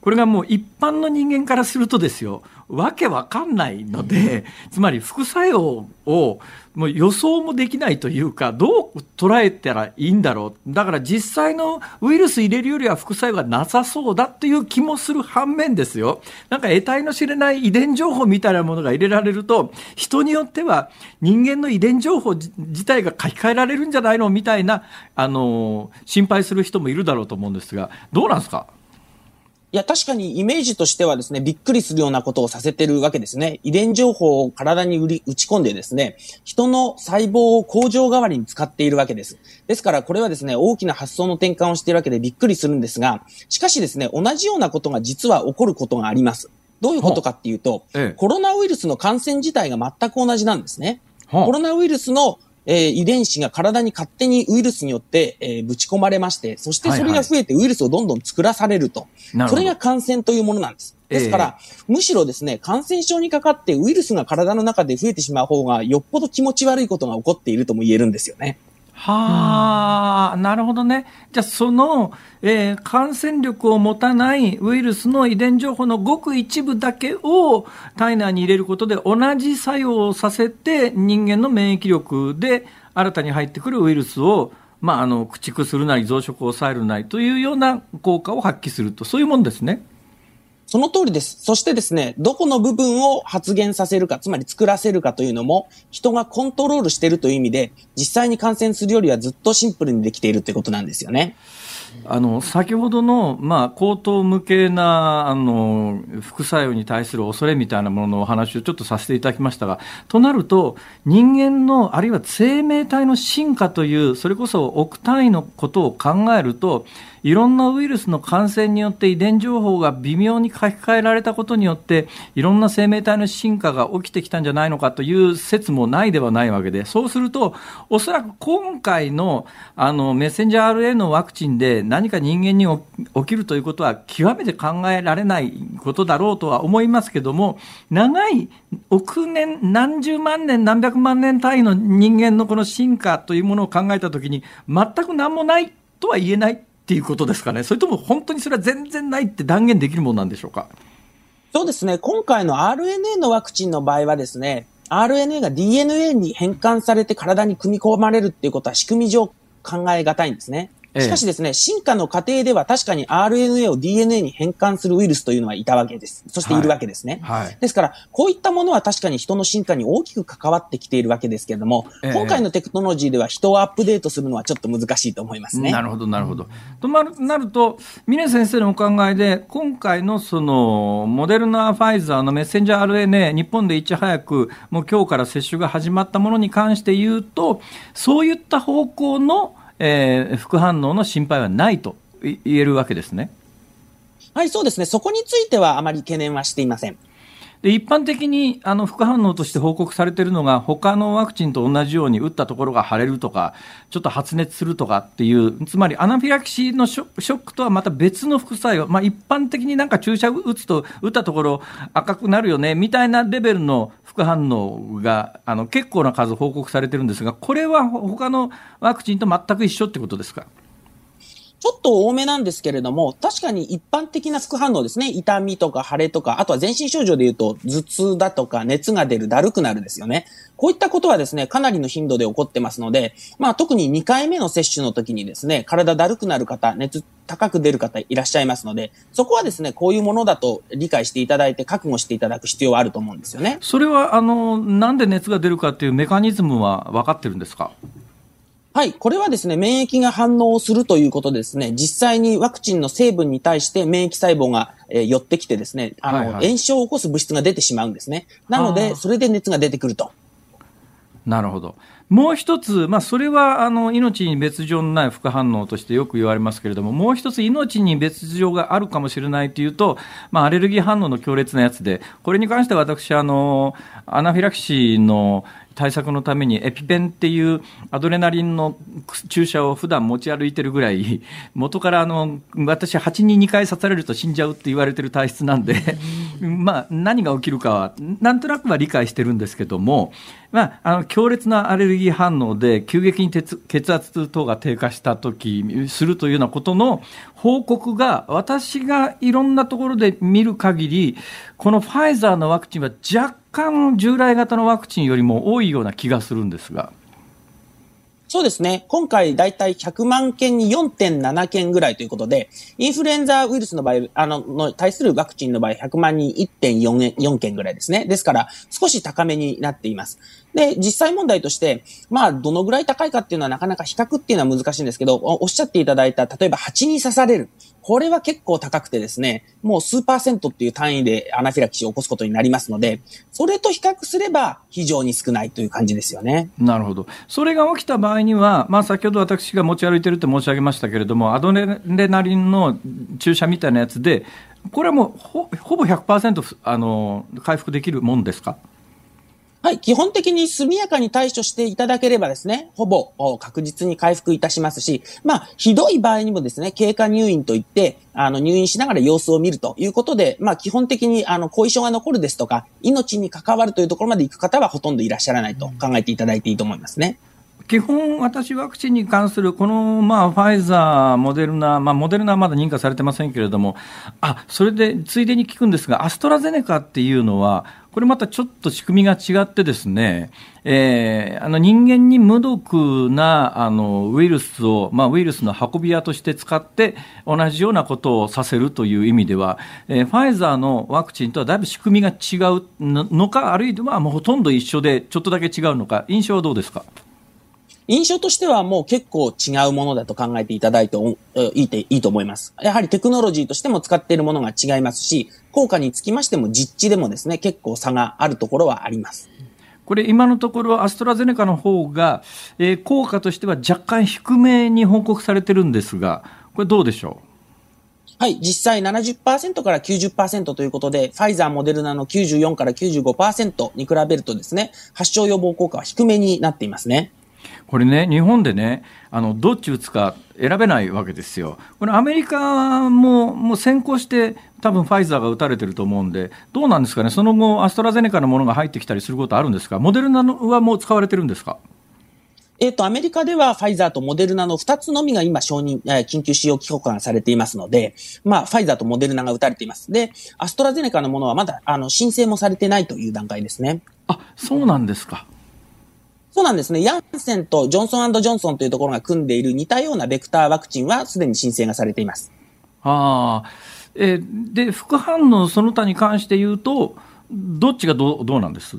これがもう一般の人間からするとですよわけわかんないので、つまり副作用をもう予想もできないというか、どう捉えたらいいんだろう。だから実際のウイルス入れるよりは副作用がなさそうだという気もする反面ですよ。なんか得体の知れない遺伝情報みたいなものが入れられると、人によっては人間の遺伝情報自体が書き換えられるんじゃないのみたいな、あの、心配する人もいるだろうと思うんですが、どうなんですか？いや、確かにイメージとしてはですね、びっくりするようなことをさせてるわけですね。遺伝情報を体に売り打ち込んでですね、人の細胞を工場代わりに使っているわけです。ですから、これはですね、大きな発想の転換をしているわけでびっくりするんですが、しかしですね、同じようなことが実は起こることがあります。どういうことかっていうと、ええ、コロナウイルスの感染自体が全く同じなんですね。コロナウイルスのえー、遺伝子が体に勝手にウイルスによって、えー、ぶち込まれまして、そしてそれが増えてウイルスをどんどん作らされると。はいはい、それが感染というものなんです。ですから、えー、むしろですね、感染症にかかってウイルスが体の中で増えてしまう方がよっぽど気持ち悪いことが起こっているとも言えるんですよね。はあ、なるほどね。じゃあ、その、えー、感染力を持たないウイルスの遺伝情報のごく一部だけを体内に入れることで同じ作用をさせて人間の免疫力で新たに入ってくるウイルスをまあ、あの駆逐するなり増殖を抑えるなりというような効果を発揮するとそういうもんですね。その通りです。そしてですね、どこの部分を発現させるか、つまり作らせるかというのも、人がコントロールしているという意味で、実際に感染するよりはずっとシンプルにできているということなんですよね。あの先ほどの、まあ、口頭無形なあの副作用に対する恐れみたいなもののお話をちょっとさせていただきましたが、となると、人間のあるいは生命体の進化という、それこそ億単位のことを考えると、いろんなウイルスの感染によって遺伝情報が微妙に書き換えられたことによっていろんな生命体の進化が起きてきたんじゃないのかという説もないではないわけでそうするとおそらく今回のあのメッセンジャー RNA のワクチンで何か人間に起きるということは極めて考えられないことだろうとは思いますけども長い億年何十万年何百万年単位の人間のこの進化というものを考えたときに全く何もないとは言えないっていうことですかね。それとも本当にそれは全然ないって断言できるものなんでしょうか？そうですね。今回の RNA のワクチンの場合はですね、RNA が DNA に変換されて体に組み込まれるっていうことは仕組み上考えがたいんですね。しかしですね、進化の過程では確かに RNA を DNA に変換するウイルスというのはいたわけです。そしているわけですね。はいはい、ですから、こういったものは確かに人の進化に大きく関わってきているわけですけれども、え今回のテクノロジーでは人をアップデートするのはちょっと難しいと思いますね。なるほど、なるほど。となると、峰先生のお考えで、今回のその、モデルナ、ファイザーのメッセンジャー RNA、日本でいち早く、もう今日から接種が始まったものに関して言うと、そういった方向のえー、副反応の心配はないと言えるわけですね。はい、そうですね。そこについてはあまり懸念はしていません。で一般的にあの副反応として報告されているのが、他のワクチンと同じように打ったところが腫れるとか、ちょっと発熱するとかっていう、つまりアナフィラキシーのショックとはまた別の副作用、まあ、一般的になんか注射打つと、打ったところ赤くなるよねみたいなレベルの副反応があの結構な数報告されてるんですが、これは他のワクチンと全く一緒ってことですか？ちょっと多めなんですけれども、確かに一般的な副反応ですね。痛みとか腫れとか、あとは全身症状で言うと、頭痛だとか熱が出る、だるくなるですよね。こういったことはですね、かなりの頻度で起こってますので、まあ特に2回目の接種の時にですね、体だるくなる方、熱高く出る方いらっしゃいますので、そこはですね、こういうものだと理解していただいて、覚悟していただく必要はあると思うんですよね。それは、あの、なんで熱が出るかっていうメカニズムは分かってるんですか？はい。これはですね、免疫が反応するということですね、実際にワクチンの成分に対して免疫細胞が、えー、寄ってきてですね、あの、はいはい、炎症を起こす物質が出てしまうんですね。なので、それで熱が出てくると。なるほど。もう一つ、まあ、それはあの命に別状のない副反応としてよく言われますけれども、もう一つ、命に別状があるかもしれないというと、まあ、アレルギー反応の強烈なやつで、これに関しては私、あのアナフィラキシーの対策のためにエピペンっていうアドレナリンの注射を普段持ち歩いてるぐらい、元からあの、私蜂に2回刺されると死んじゃうって言われてる体質なんで、まあ何が起きるかはなんとなくは理解してるんですけども、まあ、あの強烈なアレルギー反応で急激に血圧等が低下した時するというようなことの報告が私がいろんなところで見る限りこのファイザーのワクチンは若干従来型のワクチンよりも多いような気がするんですが。そうですね。今回だいたい100万件に4.7件ぐらいということで、インフルエンザウイルスの場合、あの、の対するワクチンの場合100万人1.4件ぐらいですね。ですから、少し高めになっています。で、実際問題として、まあ、どのぐらい高いかっていうのはなかなか比較っていうのは難しいんですけど、おっしゃっていただいた、例えば蜂に刺される。これは結構高くてですね、もう数パーセントっていう単位でアナフィラキシーを起こすことになりますので、それと比較すれば非常に少ないという感じですよね。なるほど。それが起きた場合には、まあ先ほど私が持ち歩いてるって申し上げましたけれども、アドレナリンの注射みたいなやつで、これはもうほほぼ100%あの回復できるもんですか？はい、基本的に速やかに対処していただければですね、ほぼ確実に回復いたしますし、まあ、ひどい場合にもですね、経過入院といって、あの、入院しながら様子を見るということで、まあ、基本的に、あの、後遺症が残るですとか、命に関わるというところまで行く方はほとんどいらっしゃらないと考えていただいていいと思いますね。基本、私、ワクチンに関する、この、まあ、ファイザー、モデルナ、まあ、モデルナはまだ認可されてませんけれども、あ、それで、ついでに聞くんですが、アストラゼネカっていうのは、これまたちょっと仕組みが違ってですね、えー、あの人間に無毒なあのウイルスを、まあ、ウイルスの運び屋として使って同じようなことをさせるという意味では、えー、ファイザーのワクチンとはだいぶ仕組みが違うのか、あるいはもうほとんど一緒でちょっとだけ違うのか、印象はどうですか？印象としてはもう結構違うものだと考えていただいていいていいと思います。やはりテクノロジーとしても使っているものが違いますし、効果につきましても実地でもですね、結構差があるところはあります。これ今のところアストラゼネカの方が、えー、効果としては若干低めに報告されてるんですが、これどうでしょう？はい、実際70%から90%ということで、ファイザー、モデルナの94から95%に比べるとですね、発症予防効果は低めになっていますね。これね、日本でね、あのどっち打つか選べないわけですよ。これ、アメリカももう先行して、多分ファイザーが打たれてると思うんで、どうなんですかね、その後、アストラゼネカのものが入ってきたりすることあるんですか、モデルナはもう使われてるんですか？えっ、と、アメリカではファイザーとモデルナの2つのみが今承認、えー、緊急使用規格がされていますので、まあ、ファイザーとモデルナが打たれています。で、アストラゼネカのものはまだ、あの、申請もされてないという段階ですね。あ、そうなんですか。そうなんですね。ヤンセンとジョンソンジョンソンというところが組んでいる似たようなベクターワクチンはすでに申請がされています。ああ。えー、で、副反応その他に関して言うと、どっちがどうどうなんです？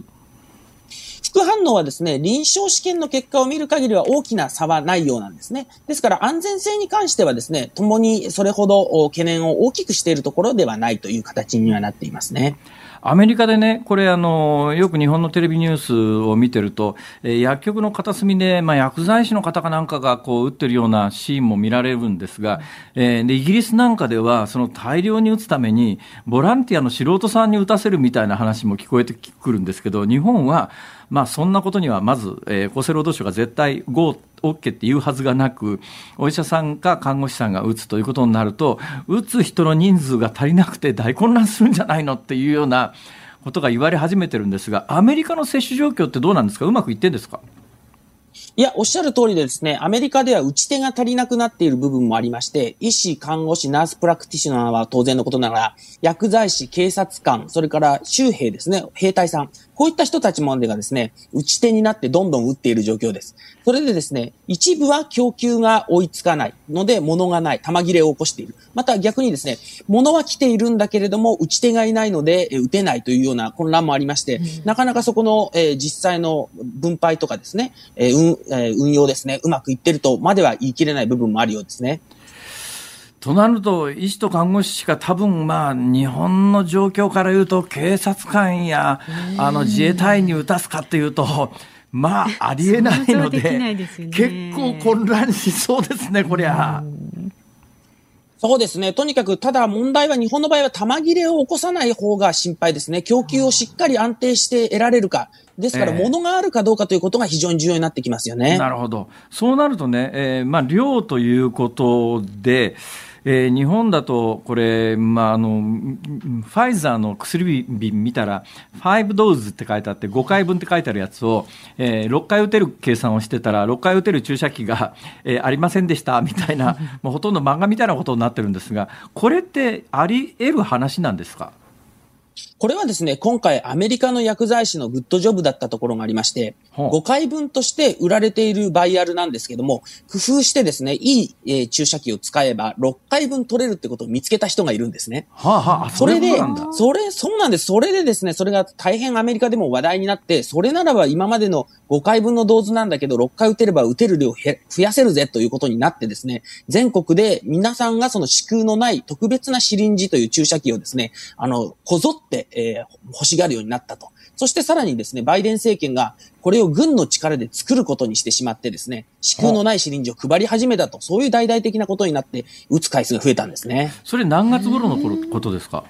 副反応はですね、臨床試験の結果を見る限りは大きな差はないようなんですね。ですから安全性に関してはですね、共にそれほど懸念を大きくしているところではないという形にはなっていますね。アメリカでね、これあの、よく日本のテレビニュースを見てると、えー、薬局の片隅で、まあ、薬剤師の方かなんかがこう打ってるようなシーンも見られるんですが、えー、でイギリスなんかでは、その大量に打つために、ボランティアの素人さんに打たせるみたいな話も聞こえてくるんですけど、日本は、まあ、そんなことにはまず、えー、厚生労働省が絶対 GO、OK って言うはずがなく、お医者さんか看護師さんが打つということになると、打つ人の人数が足りなくて大混乱するんじゃないのっていうようなことが言われ始めてるんですが、アメリカの接種状況ってどうなんですか、うまくいってんですか？いや、おっしゃる通りでですね、アメリカでは打ち手が足りなくなっている部分もありまして、医師、看護師、ナースプラクティショナーは当然のことながら、薬剤師、警察官、それから州兵ですね、兵隊さん、こういった人たちもんでがですね、打ち手になってどんどん打っている状況です。それでですね、一部は供給が追いつかないので、物がない、玉切れを起こしている。また逆にですね、物は来ているんだけれども、打ち手がいないので、え打てないというような混乱もありまして、うん、なかなかそこの、えー、実際の分配とかですね、えー運えー、運用ですね、うまくいってるとまでは言い切れない部分もあるようですね。となると、医師と看護師しか多分、まあ、日本の状況から言うと、警察官や、あの、自衛隊員に打たすかっていうと、まあ、ありえないので、でね、結構混乱しそうですね、こりゃ。そうですね。とにかく、ただ問題は日本の場合は玉切れを起こさない方が心配ですね。供給をしっかり安定して得られるか。ですから、物があるかどうかということが非常に重要になってきますよね。なるほど。そうなるとね、えー、まあ、量ということで、えー、日本だとこれ、まあ、あのファイザーの薬瓶見たら5ドーズって書いてあって5回分って書いてあるやつを、えー、6回打てる計算をしてたら6回打てる注射器が、えー、ありませんでしたみたいな もうほとんど漫画みたいなことになってるんですがこれってあり得る話なんですか？これはですね、今回アメリカの薬剤師のグッドジョブだったところがありまして、5回分として売られているバイアルなんですけども、工夫してですね、いい、えー、注射器を使えば6回分取れるってことを見つけた人がいるんですね。はあはあ、それで、それ、そうなんです。それでですね、それが大変アメリカでも話題になって、それならば今までの5回分のドーズなんだけど、6回打てれば打てる量増やせるぜということになってですね、全国で皆さんがその支空のない特別なシリンジという注射器をですね、あの、こぞって、えー、欲しがるようになったと。そしてさらにですね、バイデン政権がこれを軍の力で作ることにしてしまってですね、支空のないシリンジを配り始めたと、そういう大々的なことになって、打つ回数が増えたんですね。それ何月頃のことですか？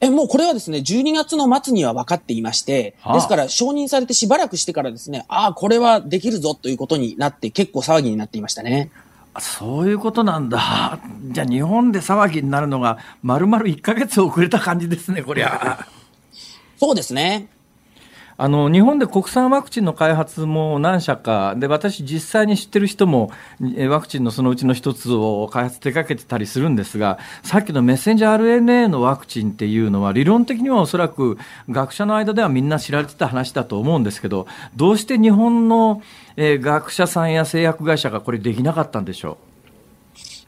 え、もうこれはですね、12月の末には分かっていまして、ですから承認されてしばらくしてからですね、ああ、これはできるぞということになって結構騒ぎになっていましたね。そういうことなんだ。じゃあ日本で騒ぎになるのがまるまる1ヶ月遅れた感じですね、こりゃ。そうですね。あの日本で国産ワクチンの開発も何社かで私、実際に知ってる人もワクチンのそのうちの一つを開発手掛けてたりするんですがさっきのメッセンジャー RNA のワクチンっていうのは理論的にはおそらく学者の間ではみんな知られてた話だと思うんですけどどうして日本の、え学者さんや製薬会社がこれできなかったんでしょう？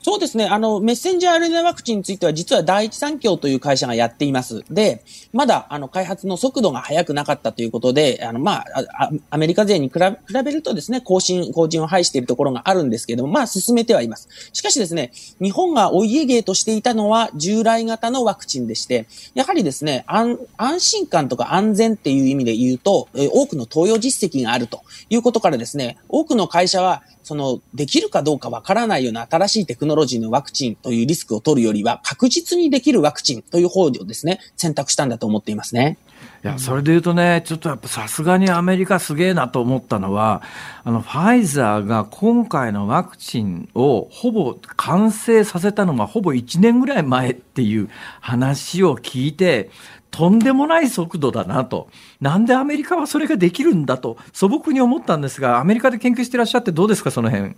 そうですね。あの、メッセンジャー RNA ワクチンについては、実は第一三共という会社がやっています。で、まだ、あの、開発の速度が速くなかったということで、あの、まあ、アメリカ勢に比べるとですね、更新、更新を排しているところがあるんですけれども、まあ、進めてはいます。しかしですね、日本がお家芸としていたのは、従来型のワクチンでして、やはりですね、安、安心感とか安全っていう意味で言うと、多くの投与実績があるということからですね、多くの会社は、その、できるかどうかわからないような新しいテクノロジーのワクチンというリスクを取るよりは、確実にできるワクチンという方をですね、選択したんだと思っていますね。いや、それで言うとね、ちょっとやっぱさすがにアメリカすげえなと思ったのは、あの、ファイザーが今回のワクチンをほぼ完成させたのがほぼ1年ぐらい前っていう話を聞いて、とんでもない速度だなと。なんでアメリカはそれができるんだと素朴に思ったんですが、アメリカで研究してらっしゃってどうですか、その辺？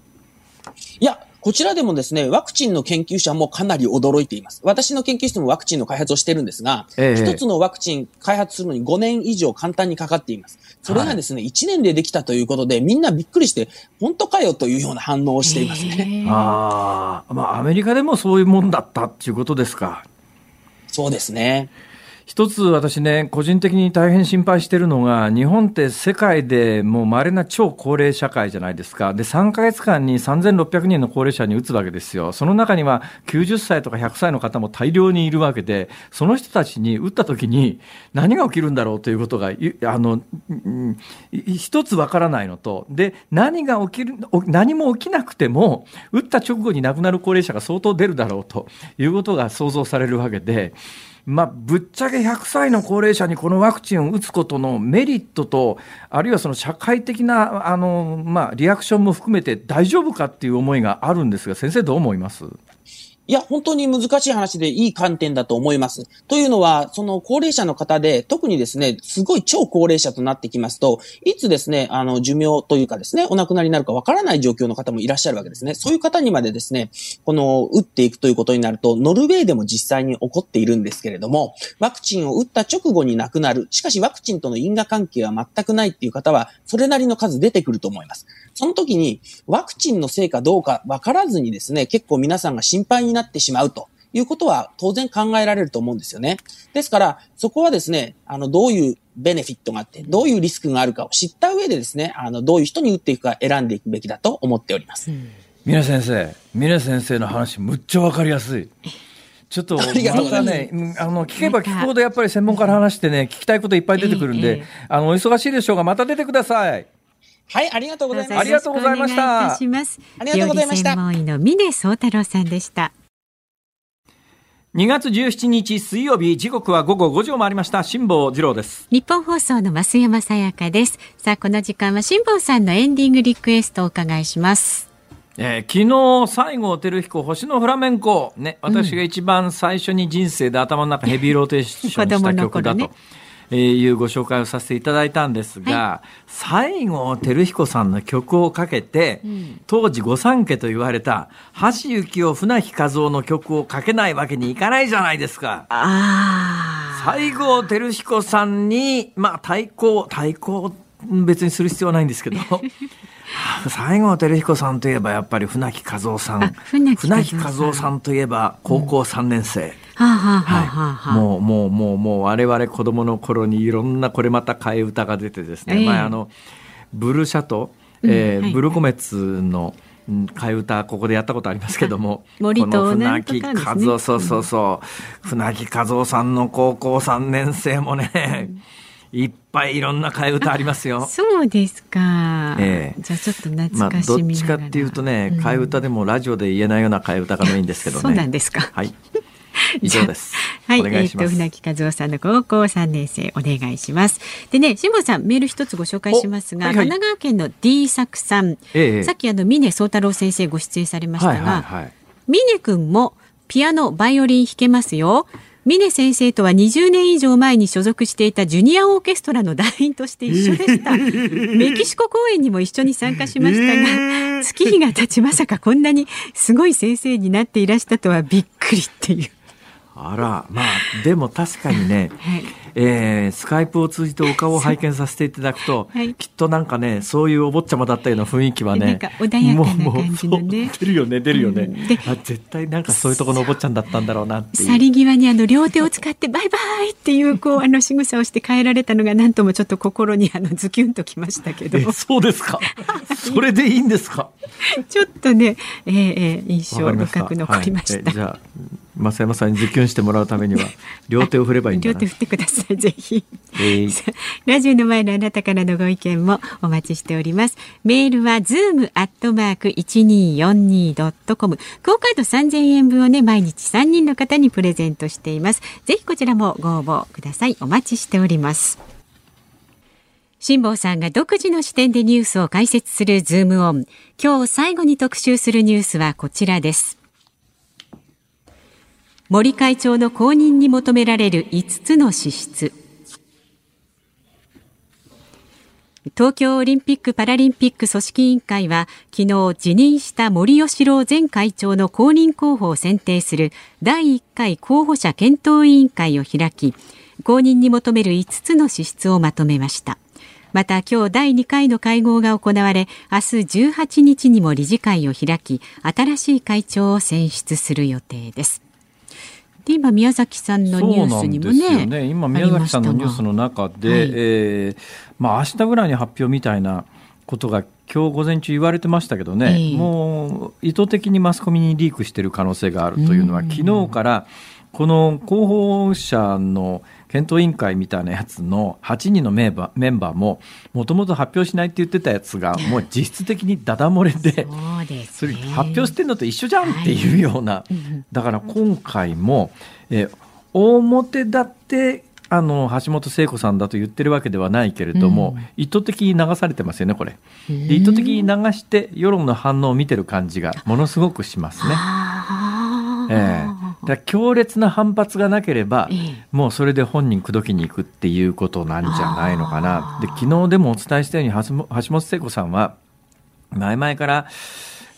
いや、こちらでもですね、ワクチンの研究者もかなり驚いています。私の研究室もワクチンの開発をしてるんですが、一、ええ、つのワクチン開発するのに5年以上簡単にかかっています。それがですね、はい、1年でできたということで、みんなびっくりして、本当かよというような反応をしていますね。ああ、まあアメリカでもそういうもんだったっていうことですか。そうですね。一つ私ね、個人的に大変心配しているのが、日本って世界でもう稀な超高齢社会じゃないですか。で、3ヶ月間に3600人の高齢者に打つわけですよ。その中には90歳とか100歳の方も大量にいるわけで、その人たちに打った時に何が起きるんだろうということが、あの、一つわからないのと、で、何が起きる、何も起きなくても、打った直後に亡くなる高齢者が相当出るだろうということが想像されるわけで、まあ、ぶっちゃけ100歳の高齢者にこのワクチンを打つことのメリットと、あるいはその社会的なあの、まあ、リアクションも含めて大丈夫かっていう思いがあるんですが、先生、どう思います？いや、本当に難しい話でいい観点だと思います。というのは、その高齢者の方で、特にですね、すごい超高齢者となってきますと、いつですね、あの、寿命というかですね、お亡くなりになるかわからない状況の方もいらっしゃるわけですね。そういう方にまでですね、この、打っていくということになると、ノルウェーでも実際に起こっているんですけれども、ワクチンを打った直後に亡くなる。しかしワクチンとの因果関係は全くないっていう方は、それなりの数出てくると思います。その時に、ワクチンのせいかどうかわからずにですね、結構皆さんが心配になってしまうと。いうことは当然考えられると思うんですよね。ですから、そこはですね、あの、どういうベネフィットがあって、どういうリスクがあるかを知った上でですね、あの、どういう人に打っていくか選んでいくべきだと思っております。峰先生、峰先生の話、むっちゃわかりやすい。ちょっとまたね、あの聞けば聞くほどやっぱり専門家の話してね、聞きたいこといっぱい出てくるんで、あのお忙しいでしょうが、また出てください。はい、ありがとうございます。ありがとうございました。ありがとうございました。専門医の峰宗太郎さんでした。2月17日水曜日時刻は午後5時を回りました。辛坊治郎です。日本放送の増山さやかです。さあこの時間は辛坊さんのエンディングリクエストをお伺いします。えー、昨日、西郷輝彦、星のフラメンコ、ね、私が一番最初に人生で頭の中ヘビーローテーションした曲だと。えー、いうご紹介をさせていただいたんですが、はい、西郷輝彦さんの曲をかけて、うん、当時御三家と言われた橋幸夫船木和夫の曲をかけないわけにいかないじゃないですか。西郷輝彦さんに、まあ対抗、対抗別にする必要はないんですけど、西郷輝彦さんといえばやっぱり船木和夫さん。船木和夫さん。といえば高校3年生、もうもうもうもう我々子供の頃にいろんなこれまた替え歌が出てですね、えー、前あのブルーシャト、えー、ブルーコメッツの替え歌ここでやったことありますけども、森と船木和夫、そうそうそう、船木和夫さんの高校3年生もね、いっぱいいろんな替え歌ありますよ。そうですか。ええ、じゃあちょっと懐かしみまあ、どっちかっていうとね、替え歌でもラジオで言えないような替え歌がメインですけどね。そうなんですか。はい。以上です。はい、えっ、ー、と船木和夫さんの高校三年生お願いします。でね、辛坊さんメール一つご紹介しますが、はいはい、神奈川県の D 作さん、ええ、さっきあの峰宗太郎先生ご出演されましたが、はいはいはい、峰君もピアノバイオリン弾けますよ。峰先生とは20年以上前に所属していたジュニアオーケストラの団員として一緒でした。メキシコ公演にも一緒に参加しましたが、月日が経ちまさかこんなにすごい先生になっていらしたとはびっくりっていう。あら、まあ、でも確かにね、はい、えー、スカイプを通じてお顔を拝見させていただくと、はい、きっとなんかね、そういうお坊ちゃまだったような雰囲気はね、なんか穏やかな感じのね。出るよね、出るよね、うん、あ。絶対なんかそういうところのお坊ちゃんだったんだろうなって去り際にあの両手を使ってバイバイっていうこう あの仕草をして帰られたのがなんともちょっと心にあのズキュンときましたけど。そうですか？それでいいんですか？ちょっとね、えー、えー、印象深く残りました。はい、じゃあ増山さんにズキュンしてもらうためには 両手を振ればいいんだ両手振ってくださいぜひ、えー、ラジオの前のあなたからのご意見もお待ちしております。メールはズームアットマーク一二四二ドットコム。クオカード三千円分をね毎日三人の方にプレゼントしています。ぜひこちらもご応募ください。お待ちしております。辛坊さんが独自の視点でニュースを解説するズームオン。今日最後に特集するニュースはこちらです森会長の後任に求められる5つの資質。東京オリンピック・パラリンピック組織委員会は昨日辞任した森喜朗前会長の後任候補を選定する第1回候補者検討委員会を開き後任に求める5つの資質をまとめました。また今日第2回の会合が行われ明日18日にも理事会を開き新しい会長を選出する予定です。で今宮崎さんのニュースにもね、ね、今宮崎さんのニュースの中で、はい、えー、まあ明日ぐらいに発表みたいなことが今日午前中言われてましたけどね、えー、もう意図的にマスコミにリークしている可能性があるというのは、昨日からこの候補者の検討委員会みたいなやつの8人のメンバーメンバーももともと発表しないって言ってたやつが もう実質的にダダ漏れでそれ発表してんのと一緒じゃんっていうような、だから今回も、え表だってあの橋本聖子さんだと言ってるわけではないけれども、うん、意図的に流されてますよねこれ。意図的に流して世論の反応を見てる感じがものすごくしますね。えー、だ強烈な反発がなければ、えー、もうそれで本人口説きに行くっていうことなんじゃないのかな。で昨日でもお伝えしたように橋本聖子さんは前々から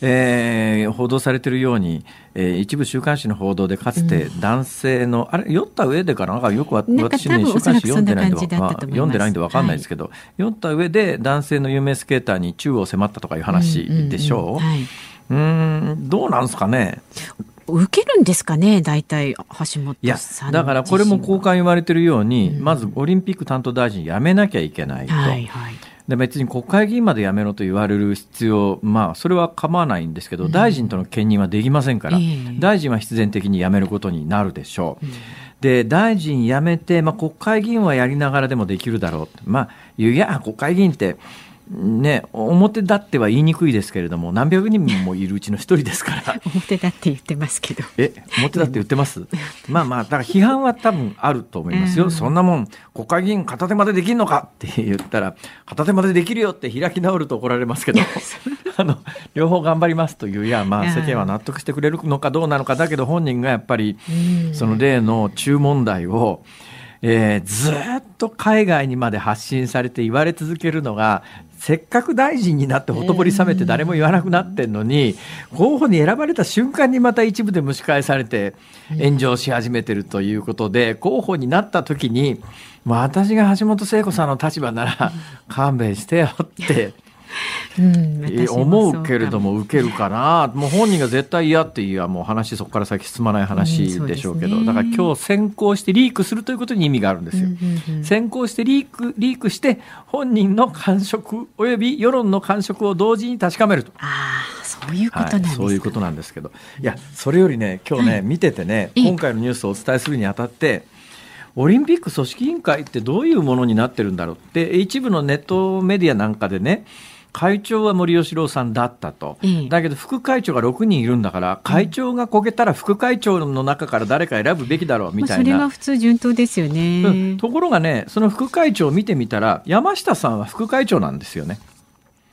えー、報道されているように、えー、一部週刊誌の報道でかつて男性の、うん、あれ酔った上でかな？なんかよく私ね週刊誌読んでないんで、まあ、読んでないんで分かんないですけど、はい、酔った上で男性の有名スケーターに宙を迫ったとかいう話でしょう？うん、どうなんですかね？受けるんですかね、大体、橋本いや、だからこれも交換言われてるように、うん、まずオリンピック担当大臣辞めなきゃいけないと。はいはい。で別に国会議員まで辞めろと言われる必要、まあ、それは構わないんですけど、大臣との兼任はできませんから、大臣は必然的に辞めることになるでしょう。で大臣辞めて、まあ、国会議員はやりながらでもできるだろう、まあ、いや、国会議員って、ね、表立っては言いにくいですけれども何百人もいるうちの一人ですから。表立って言ってますけど。え表立って言ってます？まあまあだから批判は多分あると思いますよ、うん、そんなもん国会議員片手までできるのか？って言ったら片手までできるよって開き直ると怒られますけど。あの両方頑張りますといういやまあ世間は納得してくれるのかどうなのかだけど本人がやっぱりその例の中問題をえー、ずっと海外にまで発信されて言われ続けるのがせっかく大臣になってほとぼり冷めて誰も言わなくなってんのに、候補に選ばれた瞬間にまた一部で蒸し返されて炎上し始めてるということで、候補になった時に、私が橋本聖子さんの立場なら勘弁してよってうん、思うけれども受けるかな。もう本人が絶対嫌っていうはもう話そこから先進まない話でしょうけど、うんね、だから今日先行してリークするということに意味があるんですよ。うんうん、先行してリークリークして本人の感触および世論の感触を同時に確かめると。あそういうことなんです、はい、そういうことなんですけど。いやそれよりね今日ね、見ててね今回のニュースをお伝えするにあたってオリンピック組織委員会ってどういうものになってるんだろうって一部のネットメディアなんかでね会長は森喜朗さんだったと、だけど副会長が6人いるんだから、会長がこけたら副会長の中から誰か選ぶべきだろうみたいな、それは普通順当ですよね、うん、ところがね、その副会長を見てみたら、山下さんは副会長なんですよね。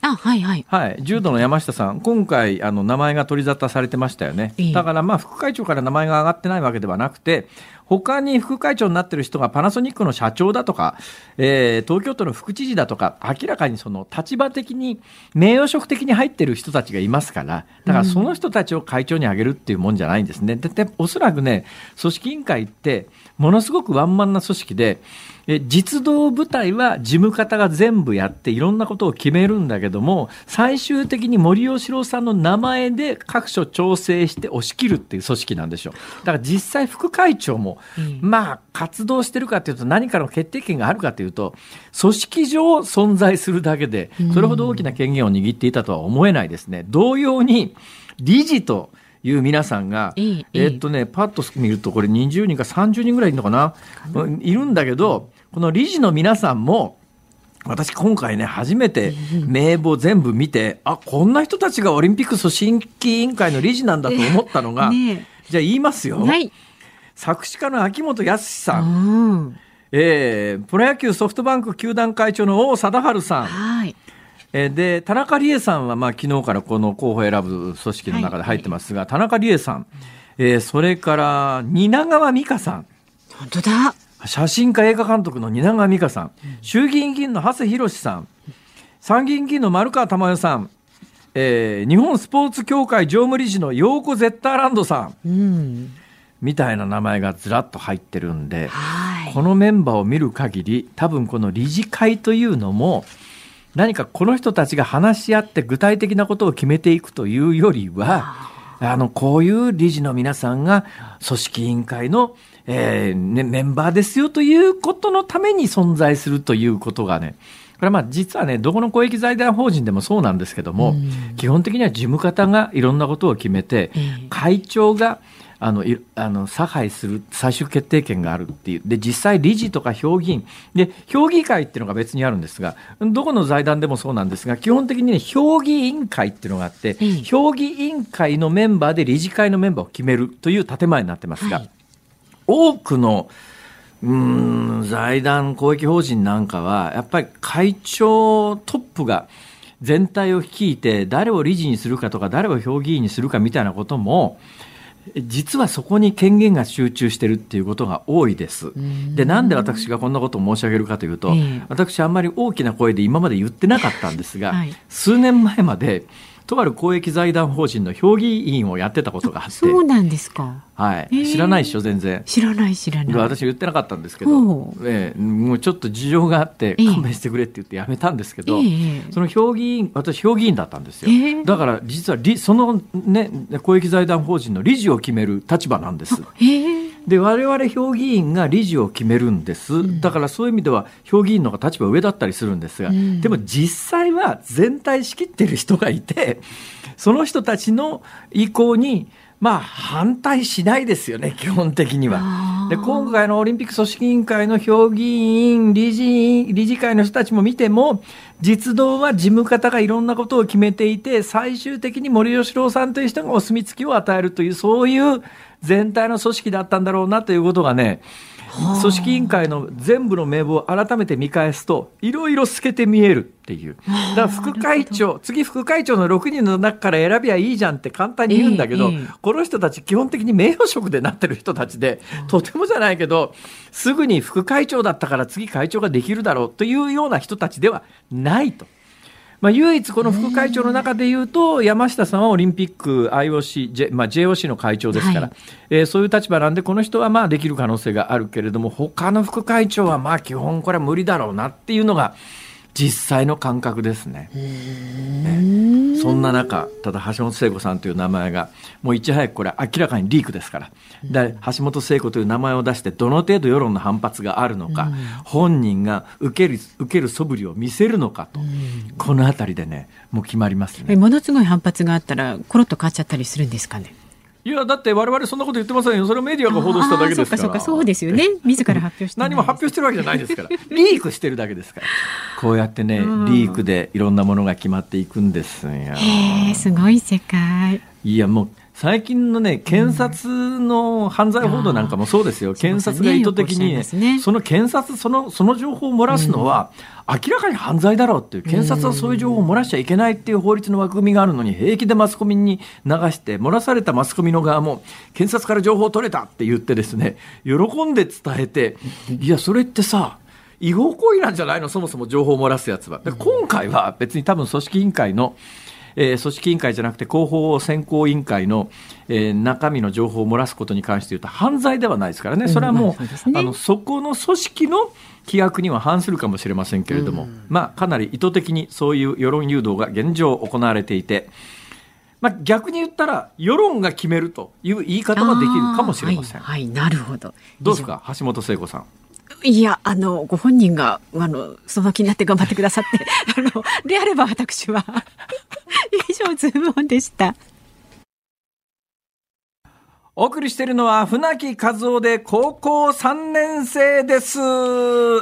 あはいはい、はい、柔道の山下さん、今回、あの名前が取り沙汰されてましたよね、だからまあ副会長から名前が上がってないわけではなくて、他に副会長になってる人がパナソニックの社長だとか、えー、東京都の副知事だとか、明らかにその立場的に、名誉職的に入ってる人たちがいますから、だからその人たちを会長に挙げるっていうもんじゃないんですね。で、でおそらくね、組織委員会って、ものすごくワンマンな組織で、え実動部隊は事務方が全部やっていろんなことを決めるんだけども最終的に森喜朗さんの名前で各所調整して押し切るっていう組織なんでしょうだから実際副会長も、うん、まあ活動してるかというと何かの決定権があるかというと組織上存在するだけでそれほど大きな権限を握っていたとは思えないですね。同様に理事という皆さんが、えっとね、パッと見るとこれ20人か30人ぐらいいるのかな、いるんだけど、この理事の皆さんも、私今回ね、初めて名簿全部見て、あ、こんな人たちがオリンピック組織委員会の理事なんだと思ったのが、ね、じゃあ言いますよ。はい、作詞家の秋元康さん。えー、プロ野球ソフトバンク球団会長の王貞治さん。はい。えで田中理恵さんは、まあ、昨日からこの候補選ぶ組織の中で入ってますが、はい、田中理恵さん、えー、それから蜷川美香さん。本当だ写真家映画監督の蜷川美香さん、衆議院議員の長谷博さん。参議院議員の丸川珠代さん、えー、日本スポーツ協会常務理事の陽子ゼッターランドさん、うん、みたいな名前がずらっと入ってるんで、このメンバーを見る限り多分この理事会というのも何かこの人たちが話し合って具体的なことを決めていくというよりは、あの、こういう理事の皆さんが組織委員会の、えーね、メンバーですよということのために存在するということがね、これはまあ実はね、どこの公益財団法人でもそうなんですけども、基本的には事務方がいろんなことを決めて、会長があのあの差配する最終決定権があるっていう。で実際理事とか評議員。で評議会っていうのが別にあるんですがどこの財団でもそうなんですが基本的にね評議委員会っていうのがあって、うん、評議委員会のメンバーで理事会のメンバーを決めるという建前になってますが、はい、多くのうん財団公益法人なんかはやっぱり会長トップが全体を率いて誰を理事にするかとか誰を評議員にするかみたいなことも実はそこに権限が集中してるっていうことが多いです。で、なんで私がこんなことを申し上げるかというと、えー、私あんまり大きな声で今まで言ってなかったんですが、はい、数年前まで、とある公益財団法人の評議員をやってたことがあって。そうなんですか。はい、え。ー、知らないでしょ全然。知らない知らない。私言ってなかったんですけど、えー、もうちょっと事情があって勘弁してくれって言ってやめたんですけど、えー、その評議員私評議員だったんですよ、えー、だから実はそのね公益財団法人の理事を決める立場なんです、え。ーで我々評議員が理事を決めるんです、うん、だからそういう意味では評議員の方が立場上だったりするんですが、うん、でも実際は全体仕切ってる人がいてその人たちの意向にまあ反対しないですよね基本的には。で今回のオリンピック組織委員会の評議員理事理事会の人たちも見ても実動は事務方がいろんなことを決めていて最終的に森喜朗さんという人がお墨付きを与えるというそういう全体の組織だったんだろうなということがね組織委員会の全部の名簿を改めて見返すといろいろ透けて見えるっていう。だから副会長次副会長の6人の中から選びゃいいじゃんって簡単に言うんだけど、えーえー、この人たち基本的に名誉職でなってる人たちでとてもじゃないけどすぐに副会長だったから次会長ができるだろうというような人たちではないと。まあ、唯一この副会長の中でいうと、山下さんはオリンピック IOC、J まあ、JOC の会長ですから、はい、えー、そういう立場なんで、この人はまあできる可能性があるけれども、他の副会長はまあ基本これは無理だろうなっていうのが、実際の感覚ですね。ねそんな中、ただ橋本聖子さんという名前が、もういち早くこれ明らかにリークですから、で橋本聖子という名前を出して、どの程度世論の反発があるのか、本人が受ける受ける素振りを見せるのかと、このあたりでね、もう決まりますね。ものすごい反発があったら、コロッと変わっちゃったりするんですかね？いやだって我々そんなこと言ってませんよ。それをメディアが報道しただけですから。そうかそうですよね。自ら発表して何も発表してるわけじゃないですから。リークしてるだけですから。こうやってねリークでいろんなものが決まっていくんですよ。へえすごい世界。いやもう最近のね、検察の犯罪報道なんかもそうですよ、うん、検察が意図的に、ね、その検察その、その情報を漏らすのは、明らかに犯罪だろうっていう、検察はそういう情報を漏らしちゃいけないっていう法律の枠組みがあるのに、平気でマスコミに流して、漏らされたマスコミの側も、検察から情報を取れたって言ってですね、喜んで伝えて、いや、それってさ、違法行為なんじゃないの、そもそも情報を漏らすやつは。今回は別に多分組織委員会のえー、組織委員会じゃなくて広報選考委員会の、えー、中身の情報を漏らすことに関して言うと犯罪ではないですからね、それはもう、うんね、あのそこの組織の規約には反するかもしれませんけれども、うん、まあ、かなり意図的にそういう世論誘導が現状行われていて、まあ、逆に言ったら世論が決めるという言い方もできるかもしれません。はい、はい、なるほど。どうですか、橋本聖子さん。いや、あの、ご本人が、あの、その気になって頑張ってくださって、あの、であれば私は 以上、ズームオンでした。お送りしているのは船木和夫で高校3年生です。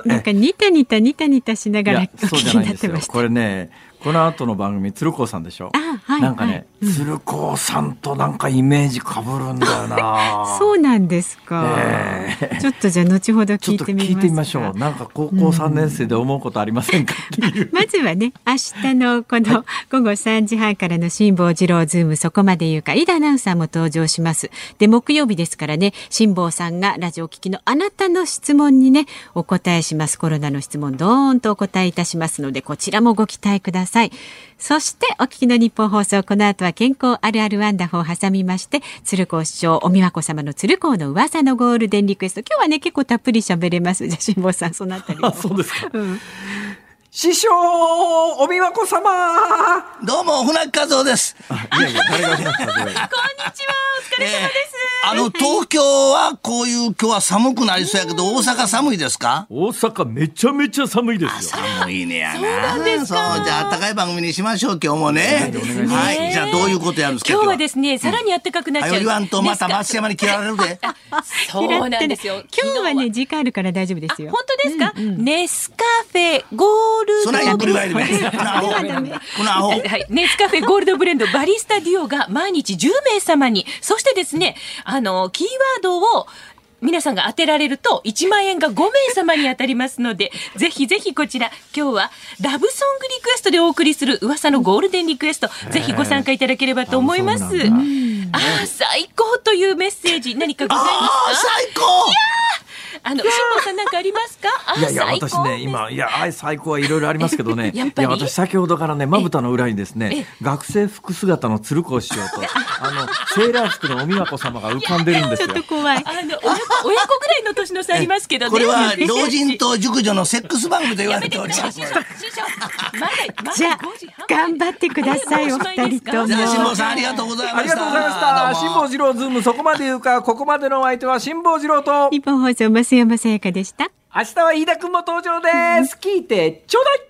なんかニタニタニタニタしながらそうじゃないですよ。これね、この後の番組鶴光さんでしょ。はい、なんかね、はい、鶴光さんとなんかイメージかぶるんだよな。そうなんですか。えー、ちょっとじゃあ後ほど聞いてみ聞いてみましょう。なんか高校三年生で思うことありませんか、うん、まずはね、明日のこの午後三時半からの辛坊治郎ズームそこまで言うか、井田アナウンサーも登場します。で木曜日ですからね、辛坊さんがラジオお聞きのあなたの質問にねお答えします。コロナの質問どーんとお答えいたしますので、こちらもご期待ください。そしてお聞きの日本放送、この後は健康あるあるワンダフルを挟みまして、鶴光師匠、お美和子様の鶴光の噂のゴールデンリクエスト。今日はね、結構たっぷり喋れます。じゃあ、辛坊さん、そのあたりそうですか。うん師匠、お美和子様どうも、船木和夫です。いやいや、誰が こんにちは、お疲れ様です。あの、東京はこういう今日は寒くなりそうやけど、大阪寒いですか？大阪めちゃめちゃ寒いですよ。寒いねやな。そうなんですそう、じゃあ、暖かい番組にしましょう、今日もね。はい、じゃあ、どういうことやるんですか今日はですね、さらに暖かくなっちゃう。言わんと、また松山に嫌われるで。そうなんですよ。今日はね、時間あるから大丈夫ですよ。本当ですか？ネスカフェゴールド。そんなゆっくりりこのアホ。このアホ。はい。ネスカフェゴールドブレンドバリスタデュオが毎日10名様に、そしてですね、あの、キーワードを皆さんが当てられると1万円が5名様に当たりますので、ぜひぜひこちら、今日はラブソングリクエストでお送りする噂のゴールデンリクエスト、ぜひご参加いただければと思います。ああ最高というメッセージ何かございますか？最高あのさんなんかありますか？いやいや私ね今いやあ最高はいろいろありますけどね。やっぱり？いや私先ほどからねまぶたの裏にですね学生服姿の鶴子師匠とあのセーラー服のお美和子様が浮かんでるんですよ。ちょっと怖い。あの親子親子ぐらいの年の差ありますけどね。これは 老人と熟女のセックス番組と言われております。師匠師匠まだまだじゃあ5時半頑張ってくださいお二人とも辛坊さんありがとうございました。ありがとうございました。辛坊治郎ズームそこまで言うかここまでのお相手は辛坊治郎と。日本放送増山さやかでした。明日は飯田君も登場です聞いてちょうだい